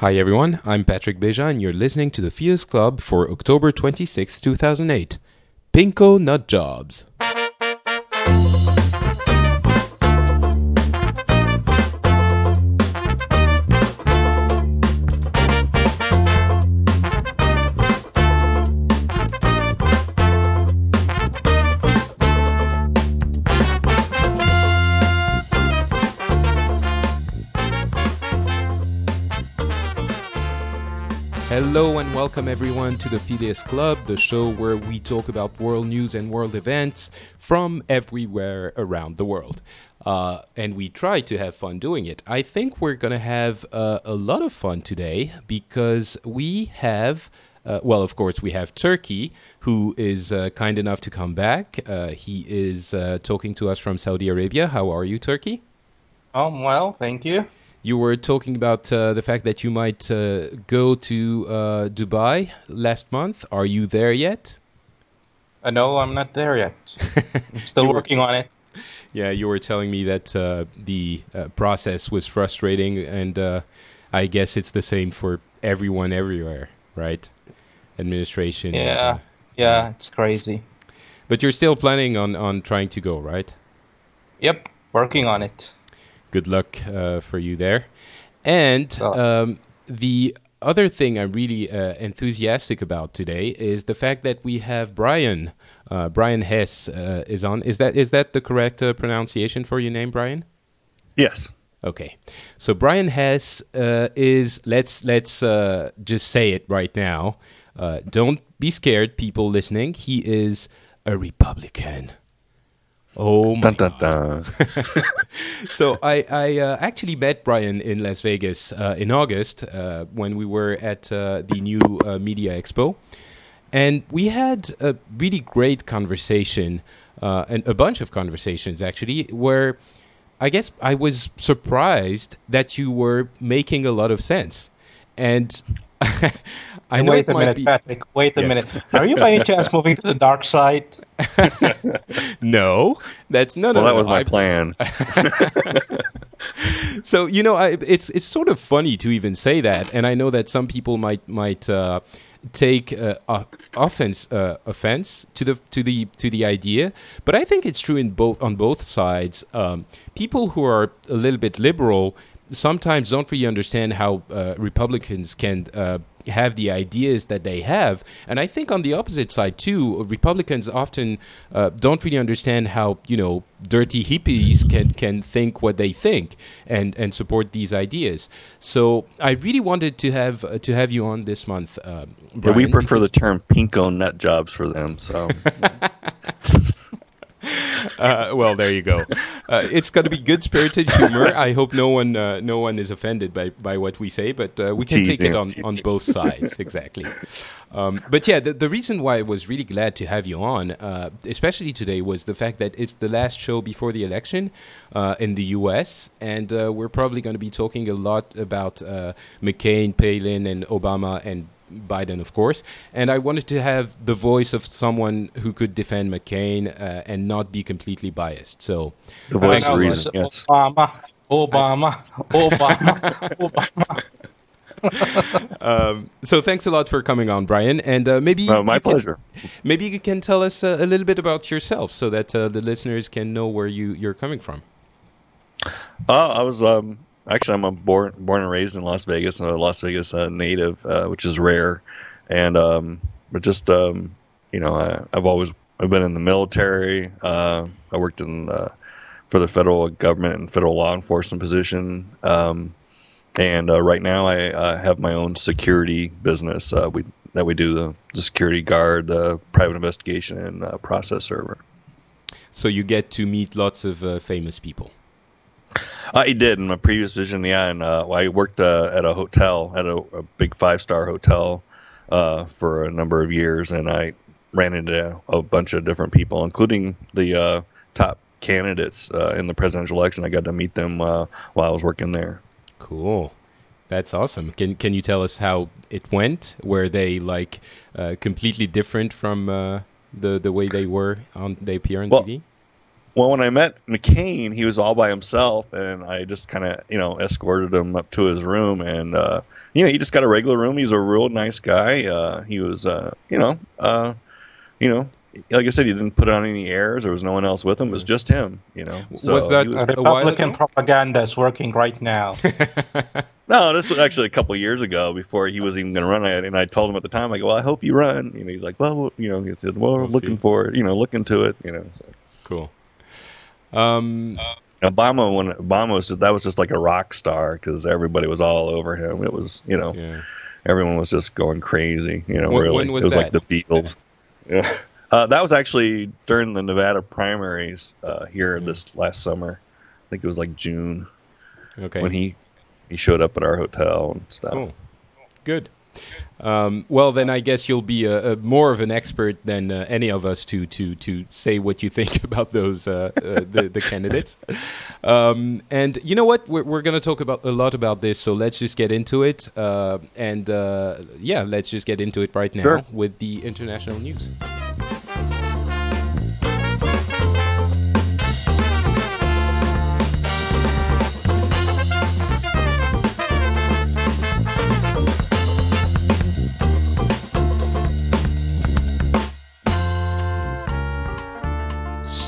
Hi everyone, I'm Patrick Beja and you're listening to the Phileas Club for October 26, 2008. Pinko Nut Jobs. Hello and welcome everyone to the Phileas Club, the show where we talk about world news and world events from everywhere around the world. Uh, and we try to have fun doing it. I think we're going to have uh, a lot of fun today because we have. Uh, well, of course, we have Turki, who is uh, kind enough to come back. Uh, he is uh, talking to us from Saudi Arabia. How are you, Turki? Um, well, thank you you were talking about uh, the fact that you might uh, go to uh, Dubai last month. Are you there yet? Uh, no, I'm not there yet. I'm still working on it. Yeah, you were telling me that uh, the uh, process was frustrating, and I guess it's the same for everyone everywhere, right? Administration. Yeah, yeah, it's crazy. But you're still planning on, on trying to go, right? Yep, working on it good luck uh, for you there. And um, the other thing I'm really uh, enthusiastic about today is the fact that we have Brian. Uh, Brian Hess uh, is on. Is that is that the correct uh, pronunciation for your name, Brian? Yes. Okay. So Brian Hess uh, is. Let's let's just say it right now. don't be scared, people listening. He is a Republican. Oh my dun, dun, dun. so I, I uh, actually met Brian in Las Vegas uh, in August uh, when we were at uh, the new uh, Media Expo, and we had a really great conversation uh, and a bunch of conversations actually where I guess I was surprised that you were making a lot of sense, and I know wait a minute, be... Patrick. Wait a yes. minute. Are you by any chance moving to the dark side? no, that's none well, of that was my I... plan. so you know, I, it's it's sort of funny to even say that, and I know that some people might might uh, take uh, offense uh, offense to the to the to the idea, but I think it's true in both on both sides. Um, people who are a little bit liberal sometimes don't really understand how uh, Republicans can uh, have the ideas that they have. And I think on the opposite side too, Republicans often uh, don't really understand how you know dirty hippies can can think what they think and and support these ideas. So I really wanted to have uh, to have you on this month. Uh, Brian, yeah, we prefer the term pinko nut jobs for them. So. Uh, well, there you go. Uh, it's going to be good spirited humor. I hope no one uh, no one is offended by, by what we say, but uh, we can take it on, on both sides exactly. Um, but yeah, the, the reason why I was really glad to have you on, uh, especially today, was the fact that it's the last show before the election uh, in the U.S., and we're probably going to be talking a lot about McCain, Palin, and Obama and Biden, of course. And I wanted to have the voice of someone who could defend McCain uh, and not be completely biased. So the voice of reason, yes. Obama, Obama, Obama, Obama. um, so thanks a lot for coming on, Brian. And uh, maybe uh, my pleasure. Can, maybe you can tell us uh, a little bit about yourself, so that uh, the listeners can know where you you're coming from. Uh, I was um, Actually, I'm born born and raised in Las Vegas. A Las Vegas uh, native, uh, which is rare. And um, but just um, you know, I, have always I've been in the military. Uh, I worked in for the federal government and federal law enforcement position. Um, and uh, right now, I uh, have my own security business. We that we do the, the, security guard, the private investigation, and process server. So you get to meet lots of famous people. I did in my previous vision. Yeah, and uh, I worked uh, at a hotel, at a, a big five star hotel, uh, for a number of years, and I ran into a bunch of different people, including the uh, top candidates uh, in the presidential election. I got to meet them uh, while I was working there. Cool. That's awesome. Can can you tell us how it went? Were they like completely different from the the way they were on they appear on well, TV? Well, when I met McCain, he was all by himself, and I just kind of, you know, escorted him up to his room, and uh, you know, he just got a regular room. He's a real nice guy. Uh, he was, uh, you know, uh, you know, like I said, he didn't put on any airs. There was no one else with him. It was just him. You know. So was that was, Republican propaganda is working right now? no, this was actually a couple years ago before he was even going to run. And I told him at the time, I go, "Well, I hope you run." You know, he's like, "Well, you know," he said, "Well, we'll looking see. for it. You know, looking to it." You know. So. Um, Obama when Obama was just, that was just like a rock star because everybody was all over him. It was you know yeah. everyone was just going crazy. You know, when, really when was it was that? like the Beatles. Yeah, uh, that was actually during the Nevada primaries uh, here mm. this last summer. I think it was like June. Okay, when he he showed up at our hotel and stuff. Cool. Good. Um, well, then I guess you'll be a, a more of an expert than uh, any of us to to to say what you think about those uh, uh, the, the candidates. Um, and you know what? We're, we're going to talk about a lot about this, so let's just get into it. Uh, and uh, yeah, let's just get into it right now sure. with the international news.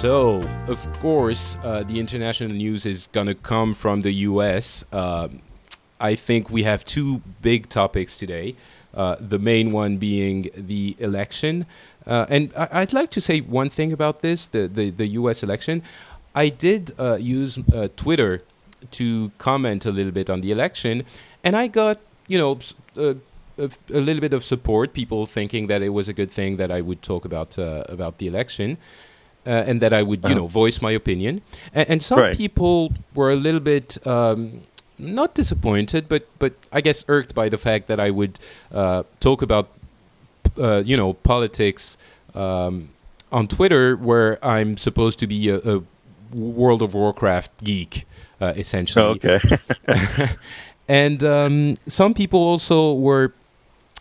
So, of course, uh, the international news is going to come from the US. Uh, I think we have two big topics today. Uh, the main one being the election. Uh, and I- would like to say one thing about this the, the, the US election. I did uh, use uh, Twitter to comment a little bit on the election, and I got, you know, a, a, little bit of support. People thinking that it was a good thing that I would talk about about the election uh, and that I would, you uh-huh. know, voice my opinion. And, and some right. people were a little bit um, not disappointed, but but I guess irked by the fact that I would uh, talk about, uh, you know, politics um, on Twitter, where I'm supposed to be a, a World of Warcraft geek, uh, essentially. Okay. and um, some people also were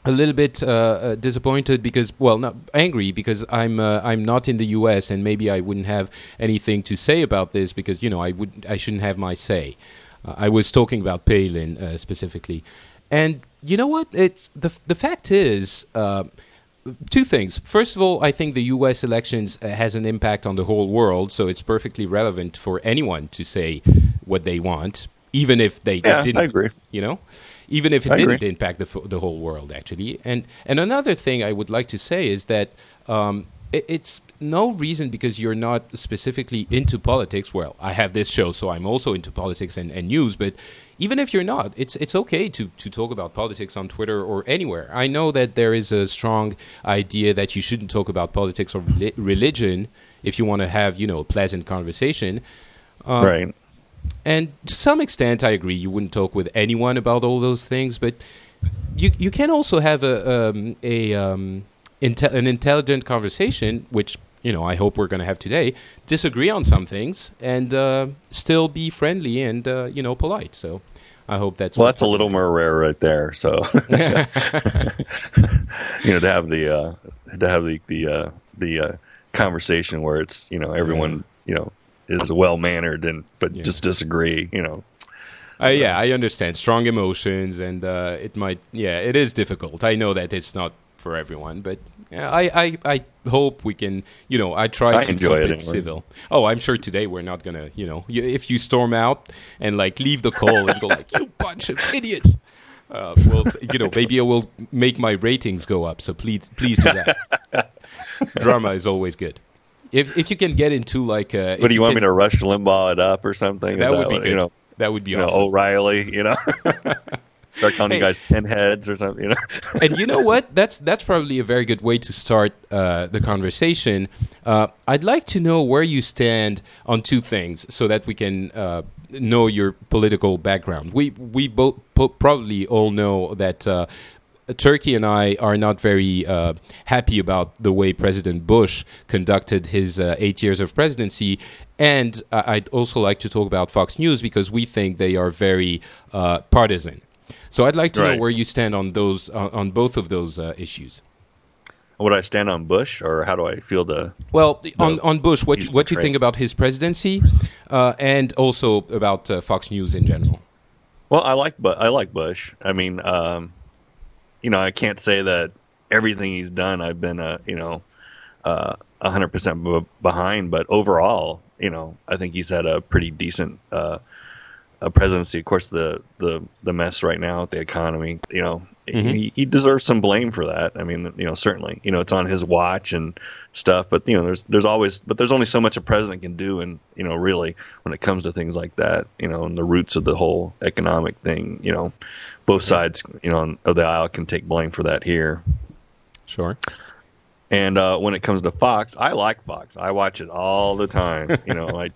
a little bit uh, uh, disappointed because, well, not angry because I'm uh, I'm not in the U.S. and maybe I wouldn't have anything to say about this because you know I would I shouldn't have my say. Uh, I was talking about Palin uh, specifically, and you know what? It's the the fact is. Uh, two things. First of all, I think the U.S. elections has an impact on the whole world, so it's perfectly relevant for anyone to say what they want, even if they yeah, didn't. I agree. You know, even if it I didn't agree. impact the, the whole world, actually. And and another thing I would like to say is that um, it, it's no reason because you're not specifically into politics. Well, I have this show, so I'm also into politics and, and news. But even if you're not, it's it's okay to to talk about politics on Twitter or anywhere. I know that there is a strong idea that you shouldn't talk about politics or religion if you want to have you know a pleasant conversation. Um, right and to some extent, I agree. You wouldn't talk with anyone about all those things, but you you can also have a um, a um, inte- an intelligent conversation, which you know I hope we're going to have today. Disagree on some things and uh, still be friendly and uh, you know polite. So. I hope that's well. That's a little more rare right there. So, you know, to have the uh, to have the the uh, the uh, conversation where it's you know everyone you know is well mannered and but yeah. just disagree. You know. Uh, yeah, I understand strong emotions, and uh, it might. Yeah, it is difficult. I know that it's not for everyone, but yeah, I, I, I hope we can. You know, I try I to enjoy keep it, it civil. Oh, I'm sure today we're not gonna. You know, if you storm out and like leave the call and go like, "You bunch of idiots," uh, well, you know, maybe I will make my ratings go up. So please, please do that. Drama is always good. If if you can get into like, uh, what do you, you want can, me to Rush Limbaugh it up or something? That would be what, good. You know, that would be awesome. know, O'Reilly, you know. Start calling Hey. you guys pinheads or something, you know. and you know what? That's that's probably a very good way to start uh, the conversation. Uh, I'd like to know where you stand on two things, so that we can uh, know your political background. We we both po- probably all know that. Uh, Turki and I are not very uh, happy about the way President Bush conducted his uh, eight years of presidency. And uh, I'd also like to talk about Fox News because we think they are very uh, partisan. So I'd like to know where you stand on those on, on both of those uh, issues. would I stand on Bush, or how do I feel the? Well, the, on on Bush, what what do you think about his presidency, uh, and also about uh, Fox News in general? Well, I like but I like Bush. I mean, um, you know, I can't say that everything he's done I've been a you know uh, hundred percent behind, but overall, you know, I think he's had a pretty decent uh, presidency. Of course, the the the mess right now with the economy, you know, mm-hmm. he, he deserves some blame for that. I mean, you know, certainly, you know, it's on his watch and stuff. But you know, there's there's always, but there's only so much a president can do, and you know, really, when it comes to things like that, you know, and the roots of the whole economic thing, you know, both sides, you know, of the aisle can take blame for that here. Sure. And uh, when it comes to Fox, I like Fox. I watch it all the time. You know, I,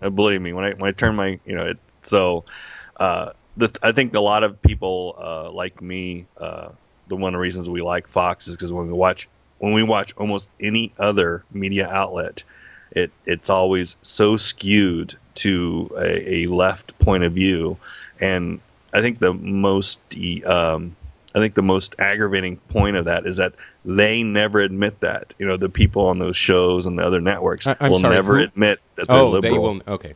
I, believe me when I when I turn my you know it, so. Uh, the, I think a lot of people uh, like me. Uh, the one of the reasons we like Fox is because when we watch when we watch almost any other media outlet, it it's always so skewed to a, a left point of view, and I think the most um, I think the most aggravating point of that is that they never admit that. You know, the people on those shows and the other networks I, will sorry, never who? admit that they're oh, liberal. They will, okay.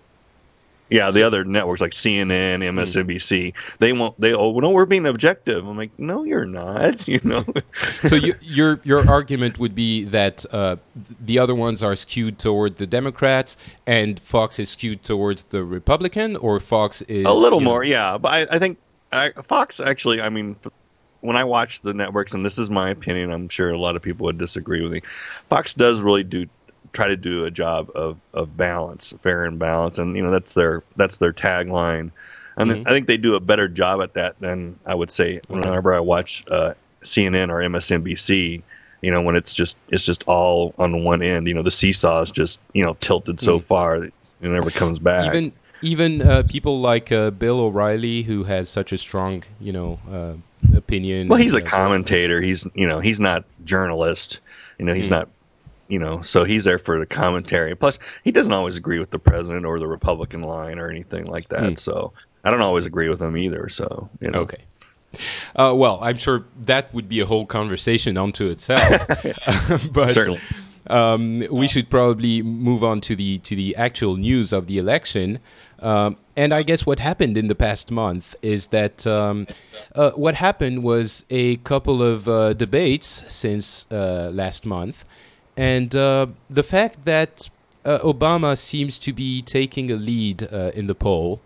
Yeah, the so, other networks like CNN, MSNBC, mm. they won't. They oh no, we're being objective. I'm like, no, you're not. You know. so you, your your argument would be that uh, the other ones are skewed toward the Democrats, and Fox is skewed towards the Republican, or Fox is a little more. Know, yeah, but I, I think I, Fox actually. I mean, when I watch the networks, and this is my opinion, I'm sure a lot of people would disagree with me. Fox does really do try to do a job of, of balance, fair and balance, and you know that's their that's their tagline. And mm-hmm. I think they do a better job at that than I would say whenever I watch uh, CNN or MSNBC. You know, when it's just it's just all on one end. You know, the seesaw is just you know tilted so mm-hmm. far it never comes back. Even even uh, people like uh, Bill O'Reilly, who has such a strong you know uh, opinion. Well, he's a commentator. He's you know he's not journalist. You know, he's mm-hmm. not you know, so he's there for the commentary. Plus, he doesn't always agree with the president or the Republican line or anything like that. Mm. So I don't always agree with him either. So you know. Okay. Uh, well, I'm sure that would be a whole conversation unto itself. but certainly. Um, we should probably move on to the to the actual news of the election. Um, and I guess what happened in the past month is that um, uh, what happened was a couple of uh, debates since uh, last month and uh, the fact that uh, Obama seems to be taking a lead uh, in the poll,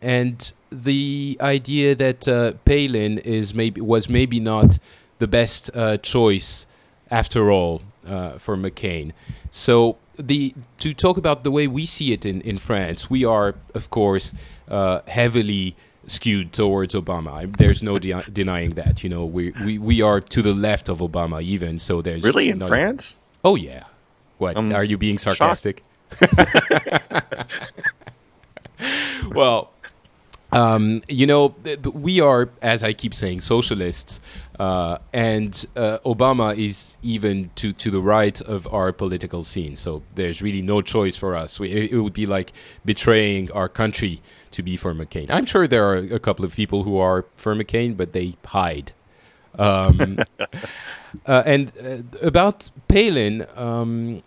and the idea that uh, Palin is maybe was maybe not the best uh, choice after all uh, for McCain. So the to talk about the way we see it in, in France, we are of course heavily skewed towards Obama. There's no de- denying that. You know, we, we we are to the left of Obama even. So there's really in France. Oh yeah. What um, are you being sarcastic? well, um, you know, we are, as I keep saying, socialists, uh, and uh, Obama is even to, to the right of our political scene. So there's really no choice for us. We, it would be like betraying our country to be for McCain. I'm sure there are a couple of people who are for McCain, but they hide. Um, uh, and uh, about Palin, um,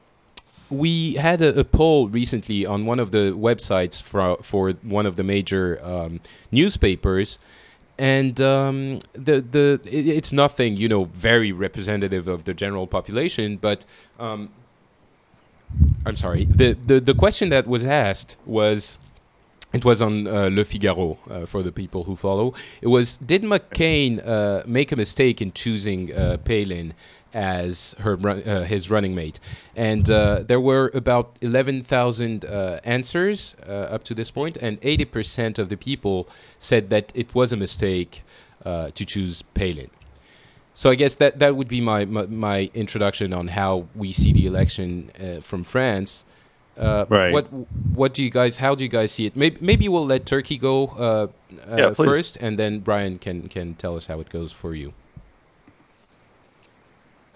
we had a, a, poll recently on one of the websites for, for one of the major um, newspapers. And um, the the it, it's nothing you know very representative of the general population, but um, I'm sorry. The, the the question that was asked was it was on uh, Le Figaro uh, for the people who follow. It was Did McCain uh, make a mistake in choosing uh, Palin as her uh, his running mate? And uh, there were about eleven thousand answers up to this point, and eighty percent of the people said that it was a mistake to choose Palin. So I guess that that would be my, my, my introduction on how we see the election from France. Uh, right. What What do you guys? How do you guys see it? Maybe Maybe we'll let Turki go uh, uh, yeah, first, and then Brian can can tell us how it goes for you.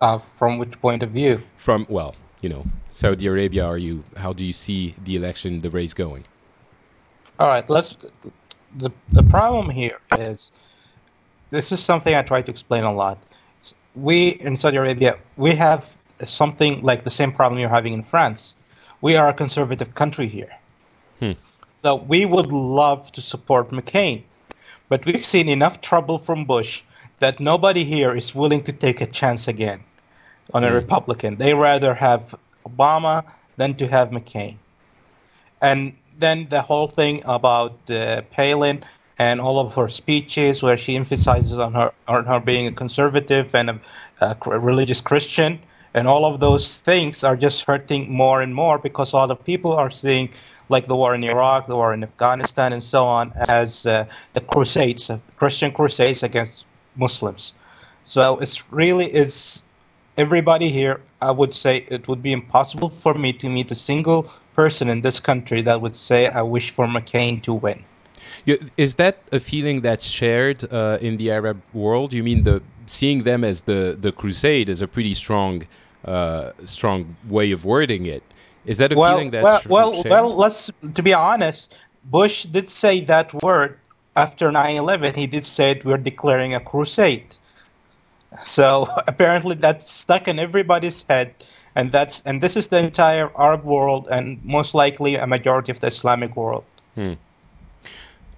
Uh, from which point of view? From well, you know, Saudi Arabia. Are you? How do you see the election, the race going? All right. Let's. The the problem here is, this is something I try to explain a lot. we in Saudi Arabia we have something like the same problem you're having in France. We are a conservative country here, hmm. so we would love to support McCain, but we've seen enough trouble from Bush that nobody here is willing to take a chance again on a hmm. Republican. They rather have Obama than to have McCain. And then the whole thing about uh, Palin and all of her speeches, where she emphasizes on her on her being a conservative and a, a religious Christian, and all of those things are just hurting more and more because a lot of people are seeing like the war in Iraq, the war in Afghanistan, and so on, as uh, the crusades, uh, Christian crusades against Muslims. So it's really is everybody here. I would say it would be impossible for me to meet a single person in this country that would say I wish for McCain to win. Is that a feeling that's shared uh, in the Arab world? You mean the seeing them as the the crusade is a pretty strong uh, strong way of wording it. Is that a well, feeling that's well, well, well? Let's to be honest. Bush did say that word after 9/11. He did say we're declaring a crusade. So apparently that's stuck in everybody's head, and that's and this is the entire Arab world and most likely a majority of the Islamic world. Hmm.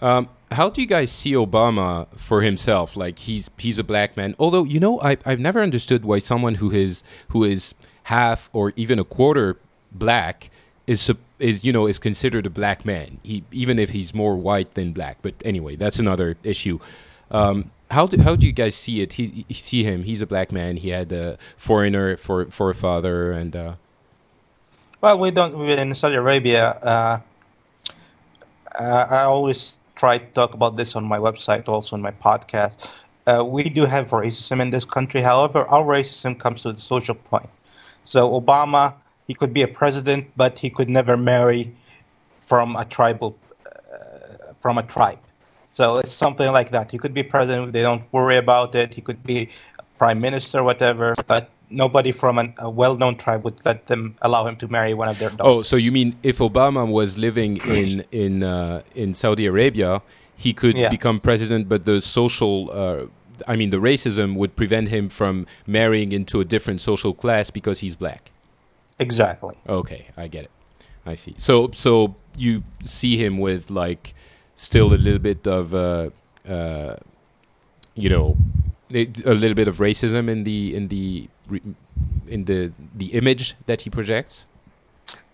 Um, how do you guys see Obama for himself? Like he's he's a black man. Although you know, I I've never understood why someone who is who is half or even a quarter black is is you know is considered a black man. He even if he's more white than black. But anyway, that's another issue. Um, how do how do you guys see it? He, see him. He's a black man. He had a foreigner for for a father, and uh, well, we don't in Saudi Arabia. Uh, I always try to talk about this on my website, also in my podcast. Uh, we do have racism in this country. However, our racism comes to the social point. So Obama, he could be a president, but he could never marry from a tribal uh, from a tribe. So it's something like that. He could be president; they don't worry about it. He could be prime minister, whatever. But nobody from an, a well-known tribe would let them allow him to marry one of their daughters. Oh, so you mean if Obama was living in in uh, in Saudi Arabia, he could yeah. become president, but the social uh, I mean, the racism would prevent him from marrying into a different social class because he's black. Exactly. Okay, I get it. I see. So, so you see him with like still a little bit of uh, uh, you know a little bit of racism in the in the in the the image that he projects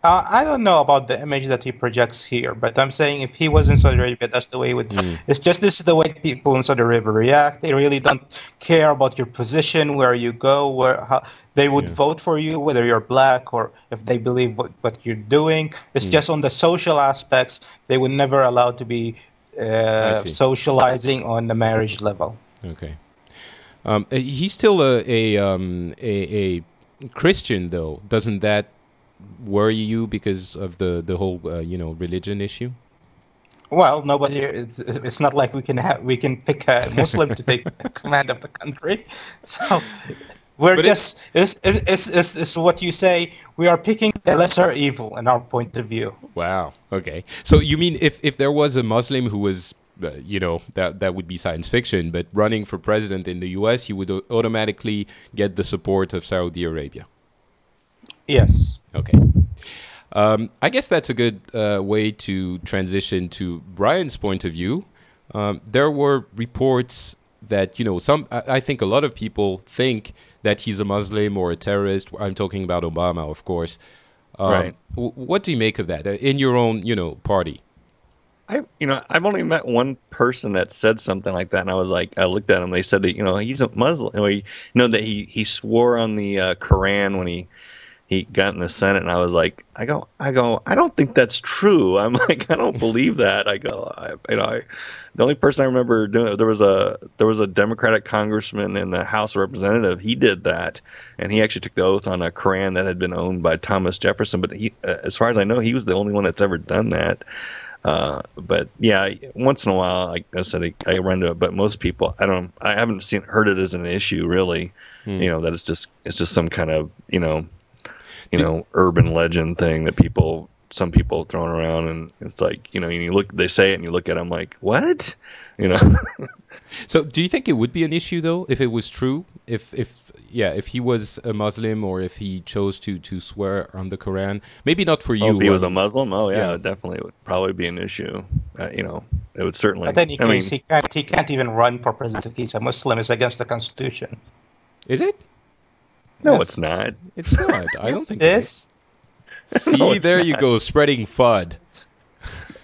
uh, I don't know about the image that he projects here, but I'm saying if he was in Saudi Arabia, that's the way it would. Mm. It's just this is the way people in Saudi Arabia react. They really don't care about your position, where you go, where how, they would yeah. vote for you, whether you're black or if they believe what, what you're doing. It's mm. just on the social aspects. They would never allow to be uh, socializing on the marriage level. Okay. Um, he's still a a, um, a, a Christian, though. Doesn't that worry you because of the the whole uh, you know religion issue? Well, nobody. It's, it's not like we can have we can pick a Muslim to take command of the country. So we're but just it's, it's, it's, it's, what you say. We are picking the lesser evil in our point of view. Wow. Okay. So you mean if if there was a Muslim who was uh, you know that that would be science fiction, but running for president in the U.S., he would automatically get the support of Saudi Arabia. Yes. Okay. Um, I guess that's a good uh, way to transition to Brian's point of view. Um, there were reports that you know some. I, I, think a lot of people think that he's a Muslim or a terrorist. I'm talking about Obama, of course. Um, right. W- what do you make of that uh, in your own, you know, party? I, you know, I've only met one person that said something like that, and I was like, I looked at him. They said that, you know, he's a Muslim. You know, that he he swore on the uh, Quran when he he got in the Senate, and I was like, I go, I go, I don't think that's true. I'm like, I don't believe that. I go, I, you know, I, the only person I remember doing there was a there was a Democratic congressman in the House of Representative. He did that, and he actually took the oath on a Koran that had been owned by Thomas Jefferson. But he, uh, as far as I know, he was the only one that's ever done that. Uh, but yeah, once in a while, like I said, I, I run into it. But most people, I don't, I haven't seen heard it as an issue really. Hmm. You know that it's just it's just some kind of you know you know urban legend thing that people some people throwing around, and it's like you know, you look, they say it, and you look at them like, what, you know. so, do you think it would be an issue though if it was true? If if yeah, if he was a Muslim or if he chose to to swear on the Quran, maybe not for you. Oh, if he was a Muslim, oh yeah, yeah. definitely it would probably be an issue. Uh, you know, it would certainly. But any I case, mean, he can't he can't even run for president if he's a Muslim. It's against the constitution. Is it? No, yes. it's not. It's not. I don't think this. See, no, there not. you go, spreading FUD.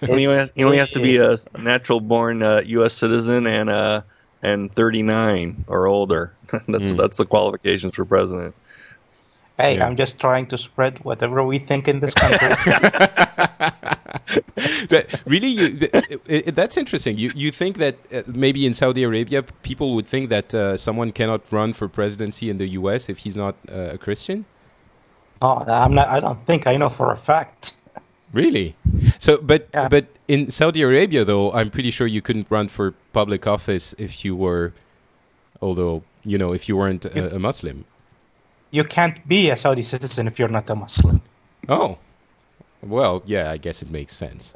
he only has, he only has to be a natural born uh, U.S. citizen and uh, and 39 or older. that's mm. that's the qualifications for president. Hey, yeah. I'm just trying to spread whatever we think in this country. really, you, it, it, that's interesting. You you think that uh, maybe in Saudi Arabia people would think that uh, someone cannot run for presidency in the U.S. if he's not uh, a Christian? Oh, I'm not. I don't think I know for a fact. Really? So, but yeah. but in Saudi Arabia, though, I'm pretty sure you couldn't run for public office if you were, although you know, if you weren't you, a, a, Muslim. You can't be a Saudi citizen if you're not a Muslim. Oh, well, yeah, I guess it makes sense.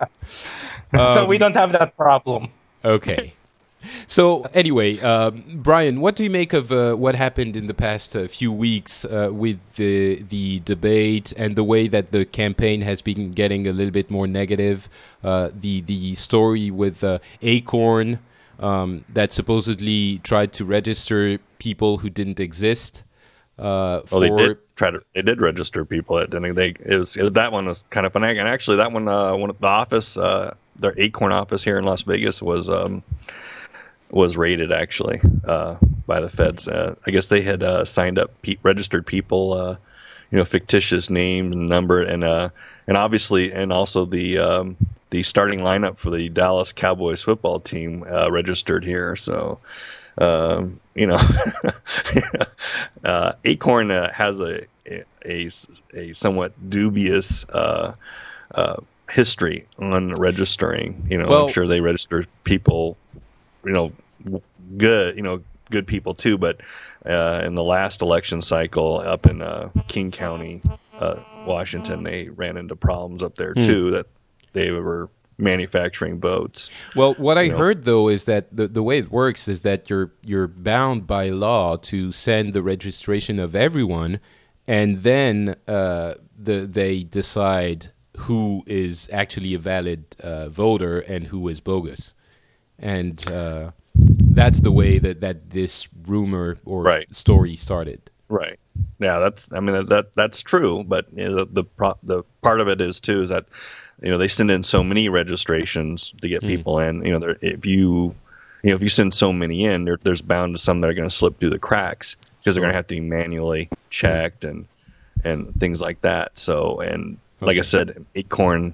so um, we don't have that problem. Okay. So anyway, uh, Brian, what do you make of uh, what happened in the past uh, few weeks uh, with the the debate and the way that the campaign has been getting a little bit more negative? Uh, the the story with uh, Acorn um, that supposedly tried to register people who didn't exist. Uh, well, they did try to. They did register people. It didn't. They it was that one was kind of fun. And actually, that one, one the office, their Acorn office here in Las Vegas was. Um, was raided actually uh, by the feds. Uh, I guess they had uh, signed up pe- registered people, uh, you know, fictitious name and number, and uh, and obviously, and also the um, the starting lineup for the Dallas Cowboys football team uh, registered here. So, um, you know, Acorn has a, a a somewhat dubious. history on registering, you know, well, I'm sure they register people you know good you know good people too but uh, in the last election cycle up in uh, king county uh, washington they ran into problems up there hmm. too that they were manufacturing votes well what i know. heard though is that the, the way it works is that you're you're bound by law to send the registration of everyone and then uh, the, they decide who is actually a valid uh, voter and who is bogus and uh, that's the way that, that this rumor or right. story started. Right. Yeah, that's. I mean, that that's true. But you know, the the, pro, the part of it is too is that you know they send in so many registrations to get mm. people in. You know, if you you know if you send so many in, there, there's bound to some that are going to slip through the cracks because sure. they're going to have to be manually checked and and things like that. So and okay. like I said, Acorn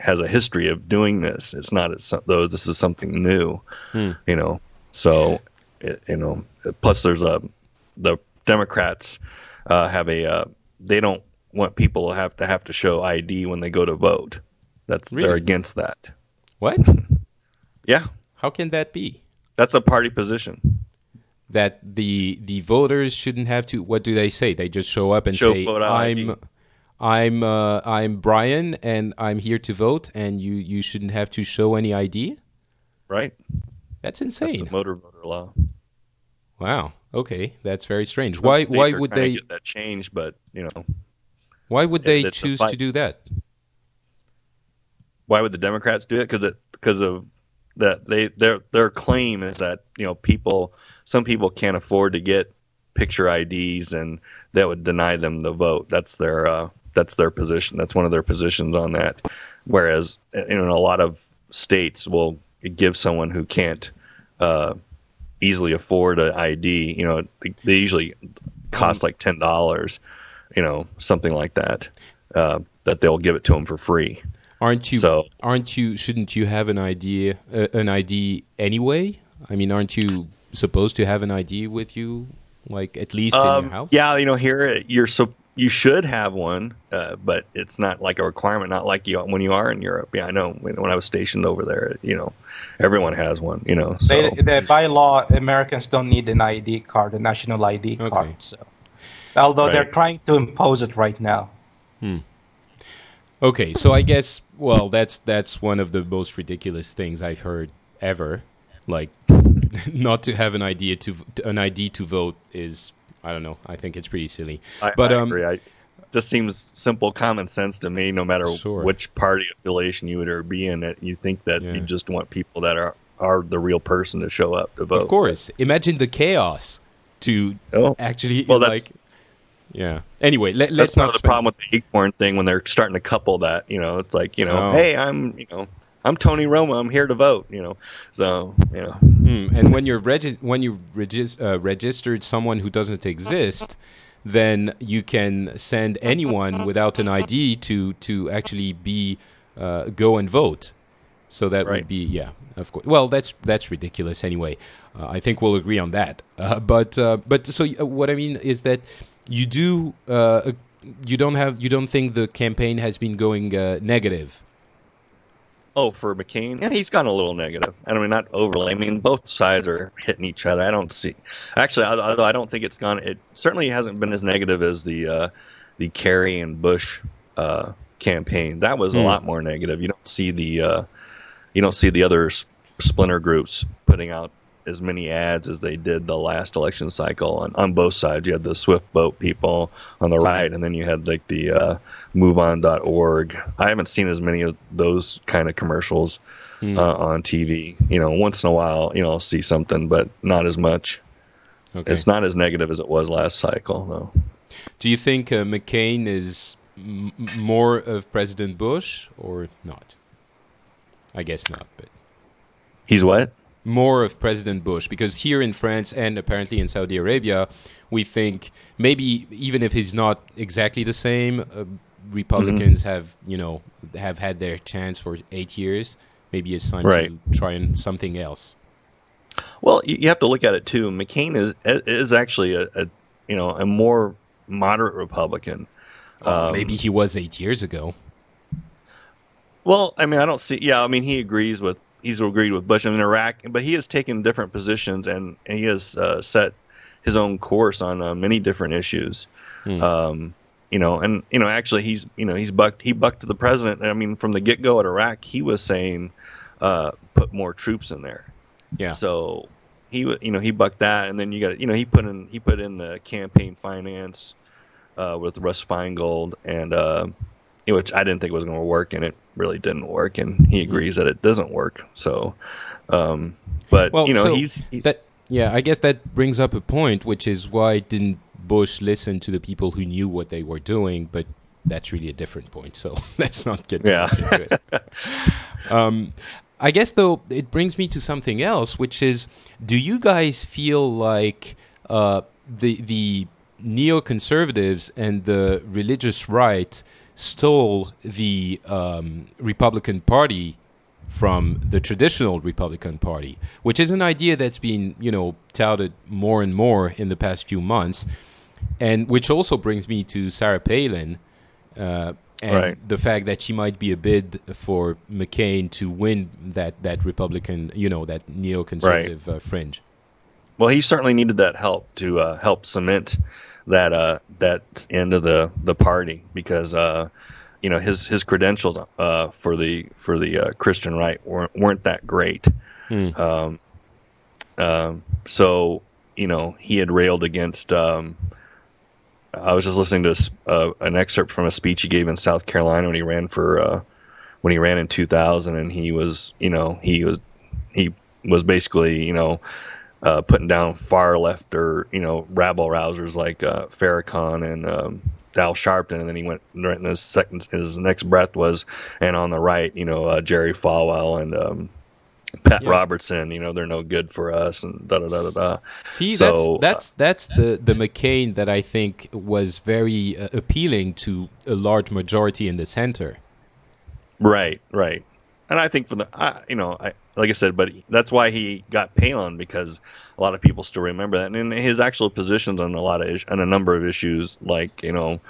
has a history of doing this. It's not as though this is something new, hmm. you know. So, it, you know, plus there's a the Democrats uh, have a uh, they don't want people to have to have to show ID when they go to vote. That's really? they're against that. What? yeah. How can that be? That's a party position. That the the voters shouldn't have to. What do they say? They just show up and show say, "I'm." ID. I'm uh, I'm Brian, and I'm here to vote, and you you shouldn't have to show any ID. Right. That's insane. That's the motor voter law. Wow. Okay, that's very strange. Some why why would they get that change? But you know, why would they choose to do that? Why would the Democrats do it? Because because of that they their their claim is that you know people some people can't afford to get picture IDs and that would deny them the vote. That's their uh, that's their position. That's one of their positions on that. Whereas you know, in a lot of states will give someone who can't uh, easily afford an ID. You know, they, they usually cost like ten dollars. You know, something like that. Uh, that they'll give it to them for free. Aren't you? So, aren't you? Shouldn't you have an ID? Uh, an ID anyway? I mean, aren't you supposed to have an ID with you, like at least um, in your um, house? Yeah, you know, here you're so you should have one, uh, but it's not like a requirement. Not like you when you are in Europe. Yeah, I know. When, when I was stationed over there, you know, everyone has one. You know, so. they, they, by law, Americans don't need an ID card, a national ID okay. card. So, although right. they're trying to impose it right now. Hmm. Okay, so I guess well, that's that's one of the most ridiculous things I've heard ever. Like, not to have an idea to an ID to vote is I don't know. I think it's pretty silly. I, but I um, agree. I, just seems simple common sense to me. No matter Sure. which party affiliation you would be in, that you think that Yeah. you just want people that are are the real person to show up to vote. of course, imagine the chaos to Oh. actually Well, that's- like. Yeah. Anyway, let, That's let's part not of the spend- problem with the acorn thing when they're starting to couple that. You know, it's like you know, Oh. hey, I'm you know, I'm Tony Roma. I'm here to vote. You know, so you know, Hmm, and when you're regi- when you regis- uh, registered someone who doesn't exist, then you can send anyone without an ID to to actually be uh, go and vote. So that would be yeah, of course. Well, that's that's ridiculous anyway. Uh, I think we'll agree on that. Uh, but uh, but so what I mean is that you do uh, you don't have you don't think the campaign has been going uh, negative. Oh, for McCain, yeah, he's gone a little negative. I mean, not overly. I mean, both sides are hitting each other. I don't see. Actually, although I don't think it's gone. It certainly hasn't been as negative as the uh, the Kerry and Bush uh, campaign. That was a Hmm. lot more negative. You don't see the uh, you don't see the other splinter groups putting out as many ads as they did the last election cycle on, on both sides. You had the Swift Boat people on the right, and then you had like the uh, MoveOn.org. I haven't seen as many of those kind of commercials Hmm. uh, on TV. You know, once in a while, you know, I'll see something, but not as much. Okay. It's not as negative as it was last cycle, though. Do you think uh, McCain is m- more of President Bush or not? I guess not, but He's what? More of President Bush because here in France and apparently in Saudi Arabia, we think maybe even if he's not exactly the same, uh, Republicans have you know have had their chance for eight years. Maybe it's time Right. to try and something else. Well, you, have to look at it too. McCain is is actually a, a you know a more moderate Republican. Um, maybe he was eight years ago. Well, I mean, I don't see. Yeah, I mean, he agrees with he's agreed with Bush in Iraq, but he has taken different positions and, and he has uh, set his own course on uh, many different issues. Hmm. Um, you know, and you know, actually, he's you know he's bucked he bucked the president. I mean, from the get go at Iraq, he was saying uh, put more troops in there. Yeah. So he you know he bucked that, and then you got you know he put in he put in the campaign finance uh, with Russ Feingold, and uh, which I didn't think was going to work, and it really didn't work, and he agrees that it doesn't work. So, um, but Well, you know so he's, he's that yeah, I guess that brings up a point, which is why didn't Bush listen to the people who knew what they were doing? But that's really a different point. So let's not get too Yeah. much into it. um, I guess though it brings me to something else, which is: Do you guys feel like uh, the the neoconservatives and the religious right stole the um, Republican Party from the traditional Republican Party, which is an idea that's been, you know, touted more and more in the past few months, and which also brings me to Sarah Palin uh, and Right. the fact that she might be a bid for McCain to win that that Republican, you know, that neoconservative uh, fringe. well, he certainly needed that help to uh, help cement that uh, that end of the the party because uh, you know his his credentials uh, for the for the uh, Christian right weren't weren't that great. Hmm. Um, um, so you know he had railed against. Um, I was just listening to uh, an excerpt from a speech he gave in South Carolina when he ran for uh, when he ran in 2000, and he was you know he was he was basically you know uh, putting down far left or you know rabble rousers like uh, Farrakhan and um, Al Sharpton, and then he went right in his second his next breath was and on the right you know uh, Jerry Falwell and um, Pat Yeah. Robertson, you know they're no good for us and da da da da da. See, So, that's that's that's the the McCain that I think was very uh, appealing to a large majority in the center. Right, right. And I think for the, I, you know, I, like I said, but that's why he got Palin because a lot of people still remember that, and his actual positions on a lot of is- on a number of issues, like you know,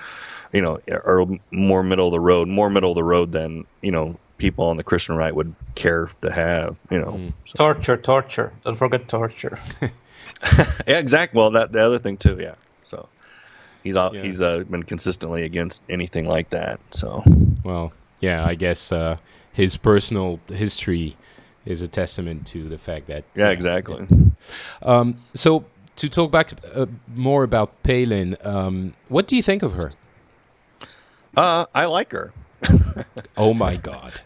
you know, are more middle of the road, more middle of the road than you know people on the Christian right would care to have, you know. Mm. Torture, torture. Don't forget torture. Yeah, exactly. Well, that the other thing too, yeah. So he's all, Yeah. he's uh, been consistently against anything like that. So Well, yeah, I guess uh, his personal history is a testament to the fact that. Yeah, exactly. Um, so to talk back uh, more about Palin, um, what do you think of her? Uh, I like her. oh my god!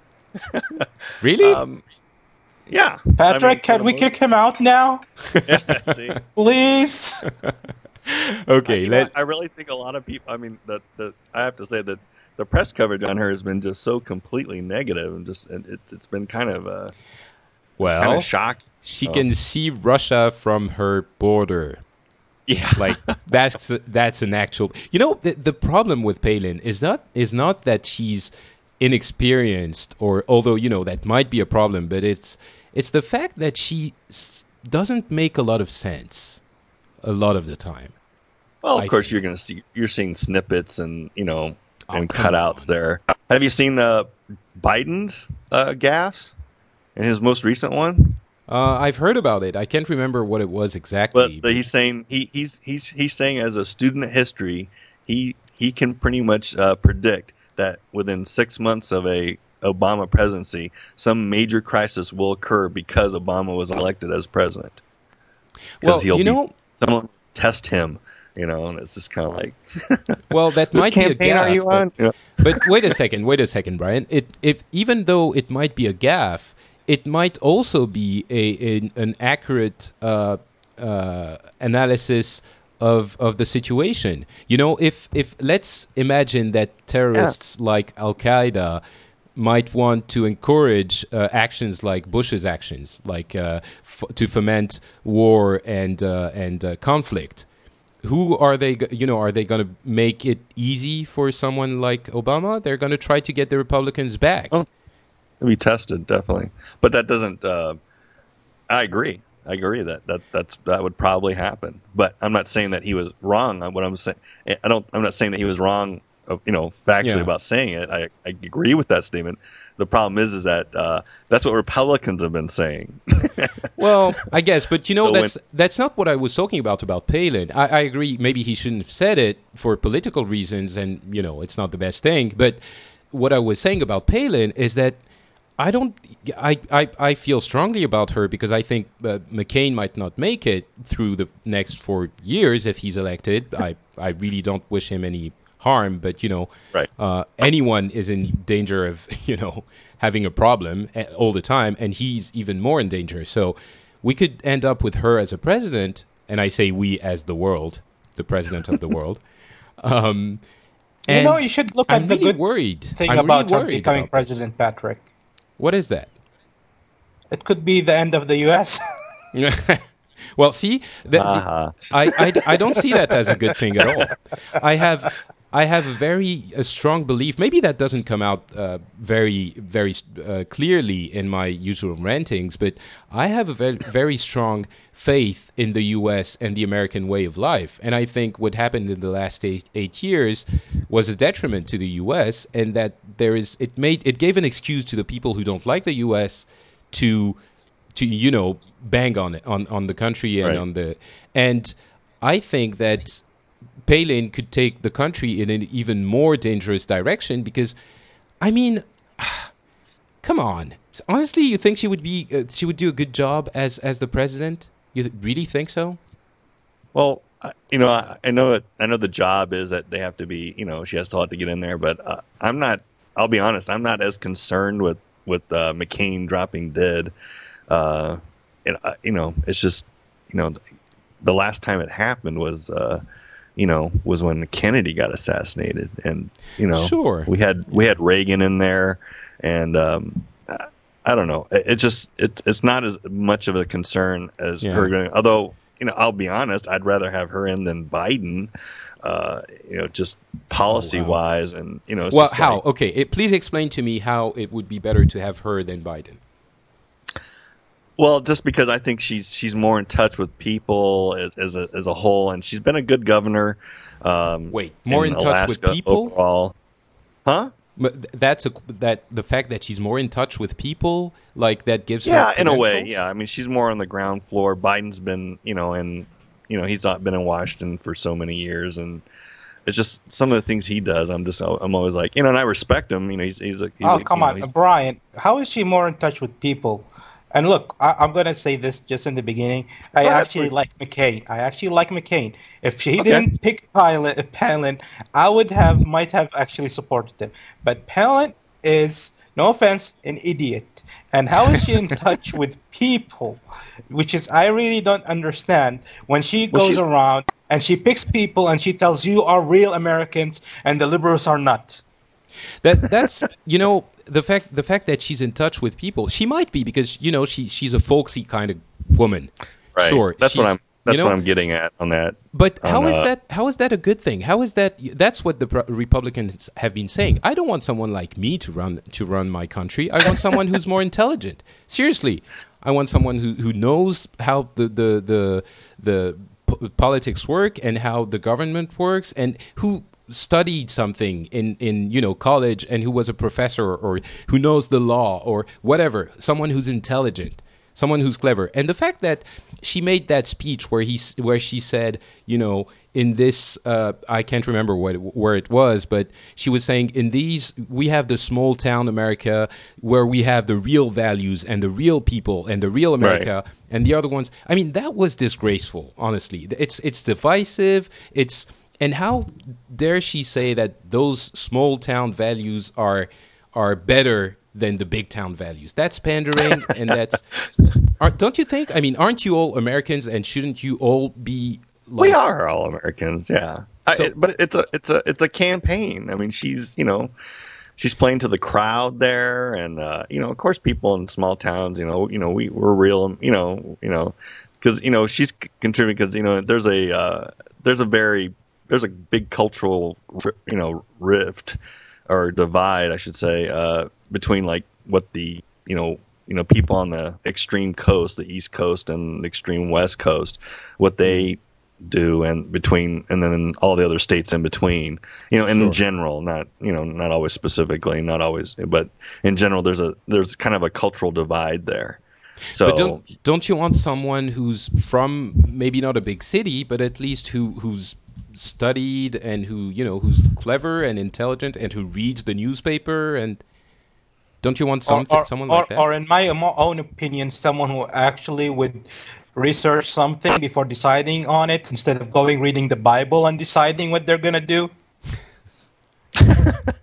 really? Um, yeah. Patrick, I mean, can we the kick him out now? most- See, Please? okay, you know, let I really think a lot of people. I mean, the the I have to say that the press coverage on her has been just so completely negative, and just and it, it's been kind of uh, kind well. of shocking. She Oh. can see Russia from her border. Yeah, Like that's that's an actual. You know, the the problem with Palin is not is not that she's inexperienced, or although you know that might be a problem, but it's it's the fact that she s- doesn't make a lot of sense a lot of the time. Well, of I course think. you're going to see you're seeing snippets and you know and come cutouts on. there. Have you seen uh, Biden's uh, gaffes in his most recent one? Uh, I've heard about it. I can't remember what it was exactly. But he's saying he, he's he's he's saying as a student of history, he he can pretty much uh, predict that within six months of a Obama presidency, some major crisis will occur because Obama was elected as president. well, he'll you know, Someone test him, you know, and it's just kind of like, well, that might be a gaffe, you but- on? Yeah. but wait a second, wait a second, Brian. It if even though it might be a gaffe, it might also be a, a an accurate uh, uh, analysis of of the situation. You know, if if let's imagine that terrorists like Al Qaeda might want to encourage uh, actions like Bush's actions, like uh, f- to foment war and uh, and uh, conflict who are they you know are they going to make it easy for someone like obama they're going to try to get the republicans back Oh. Be tested definitely, but that doesn't. Uh, I agree. I agree that that that's that would probably happen. But I'm not saying that he was wrong. on What I'm saying, I don't. I'm not saying that he was wrong. You know, factually Yeah. about saying it. I, I agree with that statement. The problem is, is that uh, that's what Republicans have been saying. well i guess but you know So when- that's that's not what i was talking about about palin I, I agree maybe he shouldn't have said it for political reasons and you know it's not the best thing but what i was saying about palin is that I don't. I, I, I feel strongly about her because I think uh, McCain might not make it through the next four years if he's elected. I, I really don't wish him any harm, but you know, Right. uh, anyone is in danger of you know having a problem uh, all the time, and he's even more in danger. So we could end up with her as a president, and I say we as the world, the president of the world. Um, You know, you should look I'm at the really good worried. thing I'm about really becoming about president, Patrick. What is that? It could be the end of the U.S. well, see, that, Uh-huh. I, I, I don't see that as a good thing at all. I have I have a very a strong belief. Maybe that doesn't come out uh, very very uh, clearly in my usual rantings, but I have a very very strong faith in the U.S. and the American way of life. And I think what happened in the last eight, eight years was a detriment to the U.S. and that there is it made it gave an excuse to the people who don't like the U.S. to to you know bang on it on on the country and Right. on the and I think that Palin could take the country in an even more dangerous direction because I mean come on honestly you think she would be uh, she would do a good job as as the president you really think so Well, you know, I, I know it, I know the job is that they have to be, you know, she has to have to get in there, but uh, I'm not. I'll be honest, I'm not as concerned with with uh, McCain dropping dead. Uh, and uh, you know, it's just, you know, the last time it happened was, uh, you know, was when Kennedy got assassinated, and you know, Sure. we had we had Reagan in there, and um, I, I don't know, it, it just it, it's not as much of a concern as Yeah. her going. Although, you know, I'll be honest, I'd rather have her in than Biden. Uh, you know, just policy wise, and you know, well how like- okay it, please explain to me how it would be better to have her than Biden Well, just because I think she's she's more in touch with people as, as a as a whole, and she's been a good governor. Um, Wait, more in touch with people? overall, huh? But that's a that the fact that she's more in touch with people like that gives her Yeah, in a way, yeah. I mean, she's more on the ground floor. Biden's been, you know, and you know, he's not been in Washington for so many years, and it's just some of the things he does. I'm just I'm always like you know, and I respect him. You know, he's he's, a, he's oh a, come you on, Brian. How is she more in touch with people? And look, I, I'm going to say this just in the beginning. I Go ahead, actually please. like McCain. I actually like McCain. If he Okay. didn't pick Palin, Palin, I would have might have actually supported him. But Palin is, no offense, an idiot. And how is she in touch with people? Which is, I really don't understand. When she Well, goes she's- around and she picks people and she tells you are real Americans and the liberals are not. That that's you know the fact the fact that she's in touch with people. She might be because you know she she's a folksy kind of woman. right. Sure, That's what I'm. That's you know, what I'm getting at on that. But on, how is uh, that? How is that a good thing? How is that? That's what the Republicans have been saying. I don't want someone like me to run to run my country. I want someone who's more intelligent. Seriously, I want someone who, who knows how the the the the politics work and how the government works and who studied something in in you know college and who was a professor or who knows the law or whatever. Someone who's intelligent someone who's clever. And the fact that she made that speech where he where she said, you know, in this uh, I can't remember what where it was, but she was saying in these we have the small town America where we have the real values and the real people and the real America. And the other ones, I mean, that was disgraceful. Honestly, it's it's divisive. It's and how dare she say that those small town values are are better than the big town values? That's pandering, and that's. Don't you think? I mean, aren't you all Americans, and shouldn't you all be? Like, we are all Americans, yeah. I, it, but it's a it's a it's a campaign. I mean, she's you know, she's playing to the crowd there, and uh, you know, of course, people in small towns, you know, you know, we we're real, you know, you know, because you know she's contributing because you know there's a uh, there's a very there's a big cultural you know rift or divide, I should say, uh, between like what the you know you know people on the extreme coast, the east coast, and the extreme west coast, what they do, and between and then all the other states in between. You know, in Sure. general, not you know not always specifically, not always, but in general, there's a there's kind of a cultural divide there. So But don't don't you want someone who's from maybe not a big city, but at least who who's studied and who you know who's clever and intelligent and who reads the newspaper and don't you want something, or, or, someone or, like that? or in my own opinion, someone who actually would research something before deciding on it instead of going reading the Bible and deciding what they're gonna do.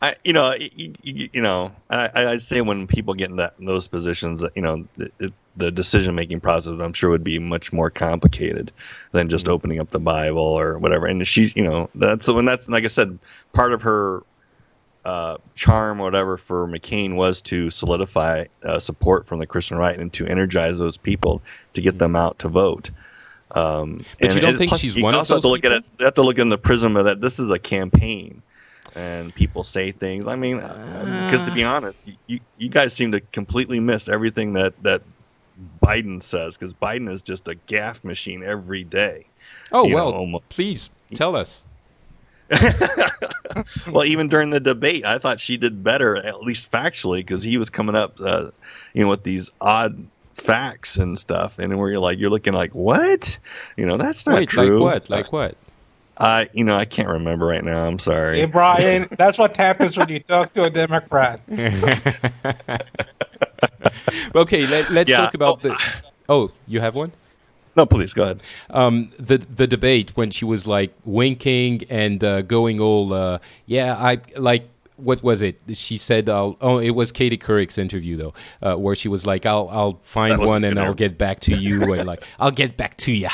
I, you know, you, you, you know, I, I'd say when people get in that in those positions, you know, the, it, the decision making process, I'm sure, would be much more complicated than just opening up the Bible or whatever. And she, you know, that's when that's like I said, part of her uh, charm, or whatever, for McCain was to solidify uh, support from the Christian right and to energize those people to get them out to vote. Um, But you don't it- think she's one of also have to those look at it. You have to look in the prism of that. This is a campaign, and people say things. I mean, because to be honest, you you guys seem to completely miss everything that that Biden says. Because Biden is just a gaffe machine every day. oh you know, well, almost. please tell us. well, even during the debate, I thought she did better, at least factually, because he was coming up, uh, you know, with these odd facts and stuff, and where you're like, you're looking like, what? You know, that's not Wait, true. like what? Like what? I, you know, I can't remember right now. I'm sorry. Hey, Brian, that's what happens when you talk to a Democrat. okay, let, let's Yeah. talk about Oh, the. Oh, you have one. No, please go ahead. um, the the debate when she was like winking and uh, going all uh, yeah I like what was it she said I'll, oh it was Katie Couric's interview though uh, where she was like I'll I'll find one and good I'll get back to you and like I'll get back to ya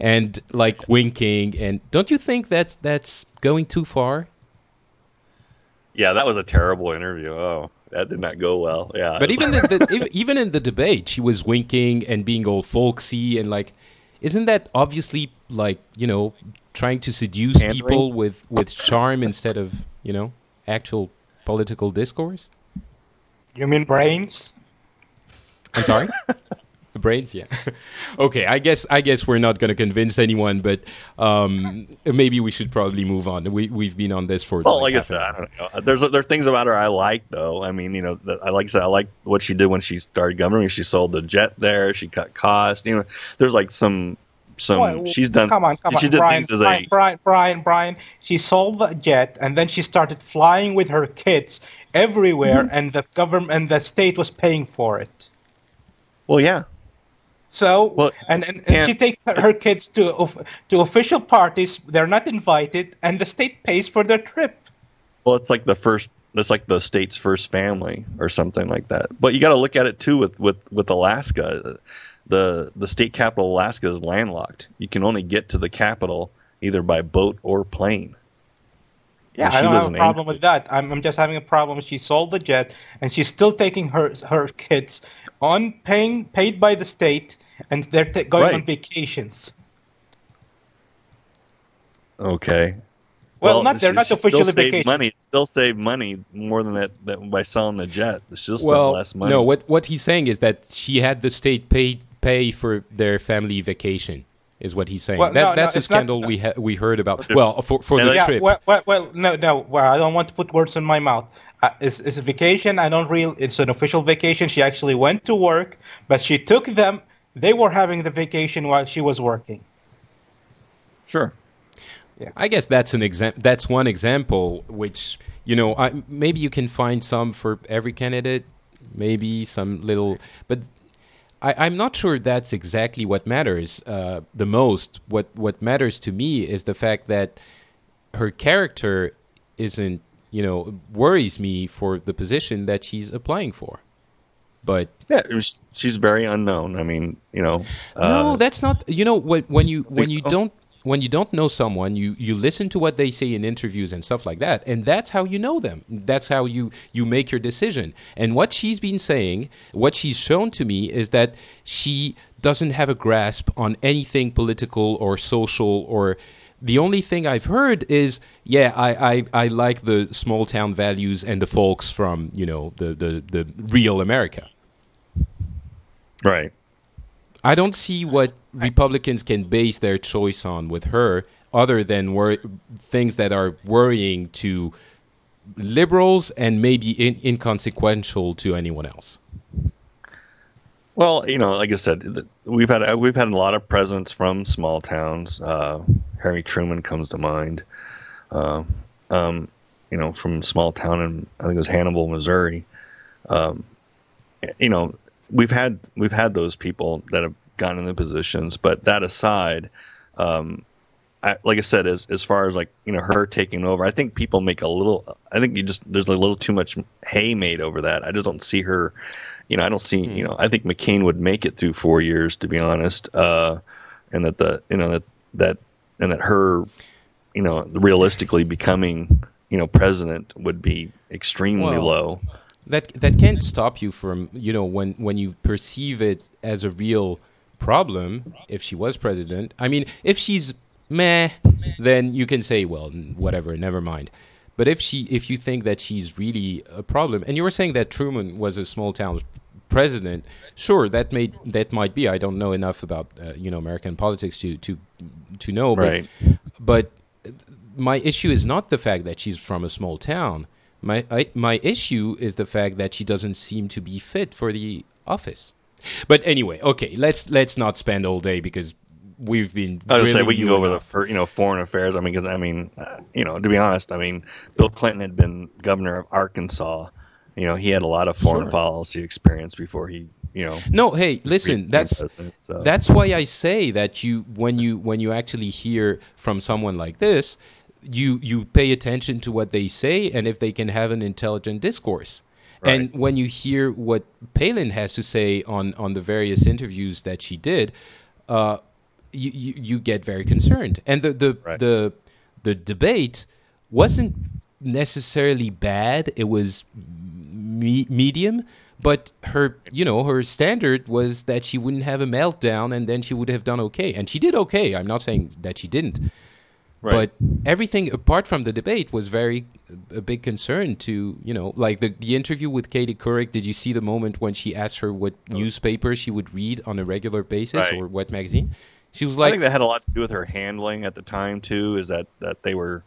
and like winking and don't you think that's that's going too far Yeah, that was a terrible interview. Oh, that did not go well. Yeah, but even in the, even in the debate she was winking and being all folksy and like isn't that obviously like you know trying to seduce Pandering? people with with charm instead of you know actual political discourse You mean brains? i'm sorry the brains yeah okay i guess i guess we're not going to convince anyone but um maybe we should probably move on we we've been on this for Well, like I said, an I don't know. There's there are things about her I like though. I mean, you know, that- I like I said, I like what she did when she started governing. She sold the jet there. She cut costs. You know, there's like some some. Well, she's done. Come on, come on, she did Brian, things as Brian, a. Brian, Brian, Brian. She sold the jet, and then she started flying with her kids everywhere, Mm-hmm. and the government and the state was paying for it. Well, yeah. So, Well, and, and, and and- she takes her, her kids to to official parties. They're not invited, and the state pays for their trip. Well, it's like the first. It's like the state's first family or something like that. But you got to look at it too with with with Alaska. The the state capital of Alaska is landlocked. You can only get to the capital either by boat or plane. Yeah, I don't have a problem with that. I'm, I'm just having a problem. She sold the jet, and she's still taking her her kids on paying paid by the state, and they're ta going on vacations. Okay. Well, not they're not she officially still saved vacations. money. Still save money more than that, that by selling the jet. She still spent well, less money. no. What what he's saying is that she had the state pay pay for their family vacation. Is what he's saying. Well, that, no, no, that's a it's not- scandal we ha- we heard about. Well, for for the yeah, trip. Well, well, well, no, no. Well, I don't want to put words in my mouth. Uh, it's, it's a vacation. I don't real. It's an official vacation. She actually went to work, but she took them. They were having the vacation while she was working. Sure. Yeah. I guess that's an exam- That's one example, which you know, I, maybe you can find some for every candidate, maybe some little, but I, I'm not sure that's exactly what matters uh, the most. What what matters to me is the fact that her character isn't, you know, worries me for the position that she's applying for. But Yeah, was, she's very unknown. I mean, you know. no, uh, that's not. You know, when when you when you so? don't when you don't know someone, you you listen to what they say in interviews and stuff like that, and that's how you know them. That's how you you make your decision. And what she's been saying, what she's shown to me, is that she doesn't have a grasp on anything political or social or. The only thing I've heard is, yeah, I, I, I like the small town values and the folks from, you know, the, the, the real America. right. I don't see what Republicans can base their choice on with her, other than wor- things that are worrying to liberals and maybe in- inconsequential to anyone else. Well, you know, like I said, th- we've had we've had a lot of presence from small towns. Uh, Harry Truman comes to mind. Uh, um, you know, from a small town in I think it was Hannibal, Missouri. Um, you know, we've had we've had those people that have gotten in the positions, but that aside, um, I, like I said, as as far as like you know her taking over, I think people make a little. I think you just there's a little too much hay made over that. I just don't see her. You know, I don't see. You know, I think McCain would make it through four years, to be honest, uh, and that the you know that that and that her, you know, realistically becoming you know president would be extremely Well, low. That that can't stop you from you know when when you perceive it as a real problem. If she was president, I mean, if she's meh, then you can say, well, whatever, never mind. But if she if you think that she's really a problem, and you were saying that Truman was a small town president, sure, that may that might be. I don't know enough about uh, you know American politics to to to know, but Right. but my issue is not the fact that she's from a small town. My I, my issue is the fact that she doesn't seem to be fit for the office. But anyway, okay, let's let's not spend all day because we've been. I was say we can go over the you know foreign affairs. I mean, 'cause, I mean, uh, you know, to be honest, I mean, Bill Clinton had been governor of Arkansas. You know, he had a lot of foreign Sure. policy experience before he, you know. No, hey, listen. That's so. that's why I say that you when you when you actually hear from someone like this, you you pay attention to what they say and if they can have an intelligent discourse. And when you hear what Palin has to say on on the various interviews that she did, uh, you, you you get very concerned. And the the Right. the the debate wasn't necessarily bad. It was me- medium, but her, you know, her standard was that she wouldn't have a meltdown and then she would have done okay. And she did okay. I'm not saying that she didn't. Right. But everything apart from the debate was very a big concern to, you know, like the, the interview with Katie Couric. Did you see the moment when she asked her what newspaper she would read on a regular basis Right. or what magazine? She was like, I think that had a lot to do with her handling at the time too. Is that that they were,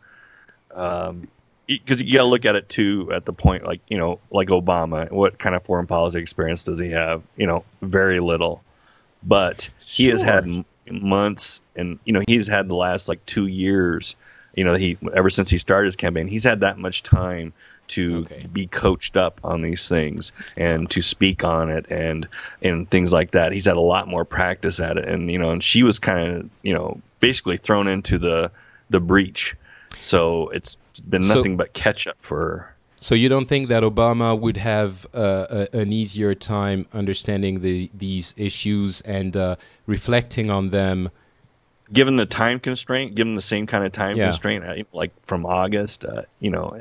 um, because you got to look at it too at the point like you know like Obama. What kind of foreign policy experience does he have? You know, very little. But he has had months, and you know he's had the last like two years. You know he ever since he started his campaign, he's had that much time to Okay. be coached up on these things and to speak on it and and things like that. He's had a lot more practice at it, and you know, and she was kind of you know basically thrown into the the breach. So it's been So- nothing but catch up for her. So you don't think that Obama would have uh, a, an easier time understanding the, these issues and uh, reflecting on them? given the time constraint, given the same kind of time Yeah. constraint, uh, like from August, uh, you know,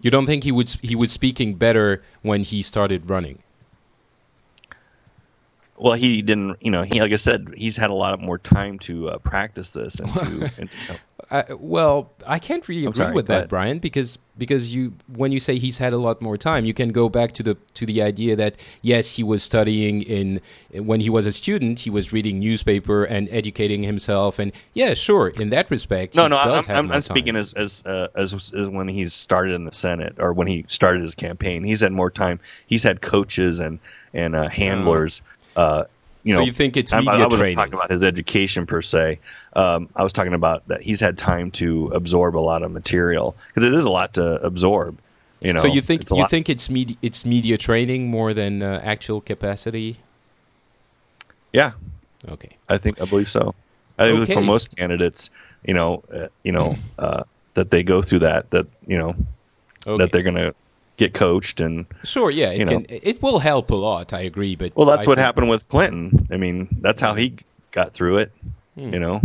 You don't think he would he was speaking better when he started running? Well, he didn't, you know, he like I said, he's had a lot more time to uh, practice this and to, and to I, well, I can't really I'm agree sorry, with that, ahead. Brian, because because you when you say he's had a lot more time, you can go back to the to the idea that yes, he was studying in when he was a student, he was reading newspaper and educating himself, and yeah, sure, in that respect, no, no, I'm, I'm, I'm speaking as as, uh, as as when he started in the Senate or when he started his campaign. He's had more time. He's had coaches and and uh, handlers. Uh, you So know, you think it's media I wasn't training? talking about his education per se. Um, I was talking about that he's had time to absorb a lot of material because it is a lot to absorb. You know, so you think you lot- think it's media it's media training more than uh, actual capacity? Yeah, Okay. I think I believe so. I think Okay. for most candidates, you know, uh, you know uh, that they go through that. That you know Okay. that they're going to get coached and Sure, yeah, it you know. can. It will help a lot. I agree, but well, that's I what happened with Clinton. I mean, that's how he got through it. Hmm. You know,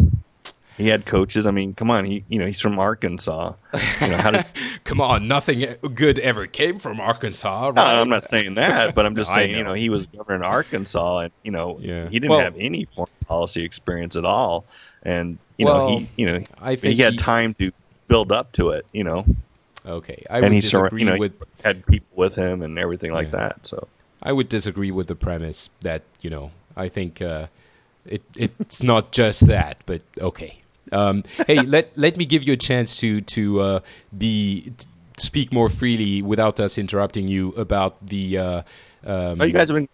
he had coaches. I mean, come on, he you know he's from Arkansas. You know, how did, Come on, nothing good ever came from Arkansas. Right? No, I'm not saying that, but I'm just I saying, you know. know, he was governor in Arkansas, and you know, Yeah. he didn't Well- have any foreign policy experience at all, and you know, he, you know, I think he had he- time to build up to it, you know, Okay, I and would sur- disagree you know, with. had people with him and everything like Yeah. that. So I would disagree with the premise that you know. I think uh, it it's not just that, but okay. Um, hey, let let me give you a chance to to uh, be t- speak more freely without us interrupting you about the. Uh, um, oh, you guys have been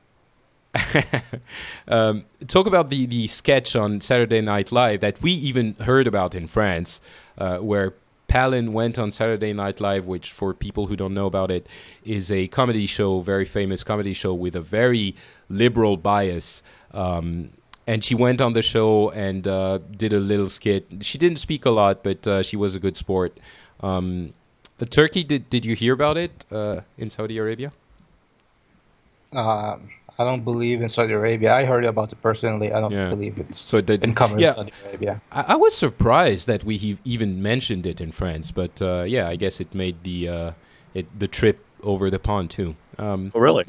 um, talk about the, the sketch on Saturday Night Live that we even heard about in France, uh, where Palin went on Saturday Night Live, which, for people who don't know about it, is a comedy show, very famous comedy show with a very liberal bias. Um, and she went on the show and uh, did a little skit. She didn't speak a lot, but uh, she was a good sport. Um, uh, Turki, did, did you hear about it uh, in Saudi Arabia? Um, I don't believe in Saudi Arabia. I heard about it personally. I don't Yeah. believe it's So it did- been covered yeah. Saudi Arabia. I, I was surprised that we he- even mentioned it in France, but uh, yeah, I guess it made the uh, it, the trip over the pond too. Um, oh, really?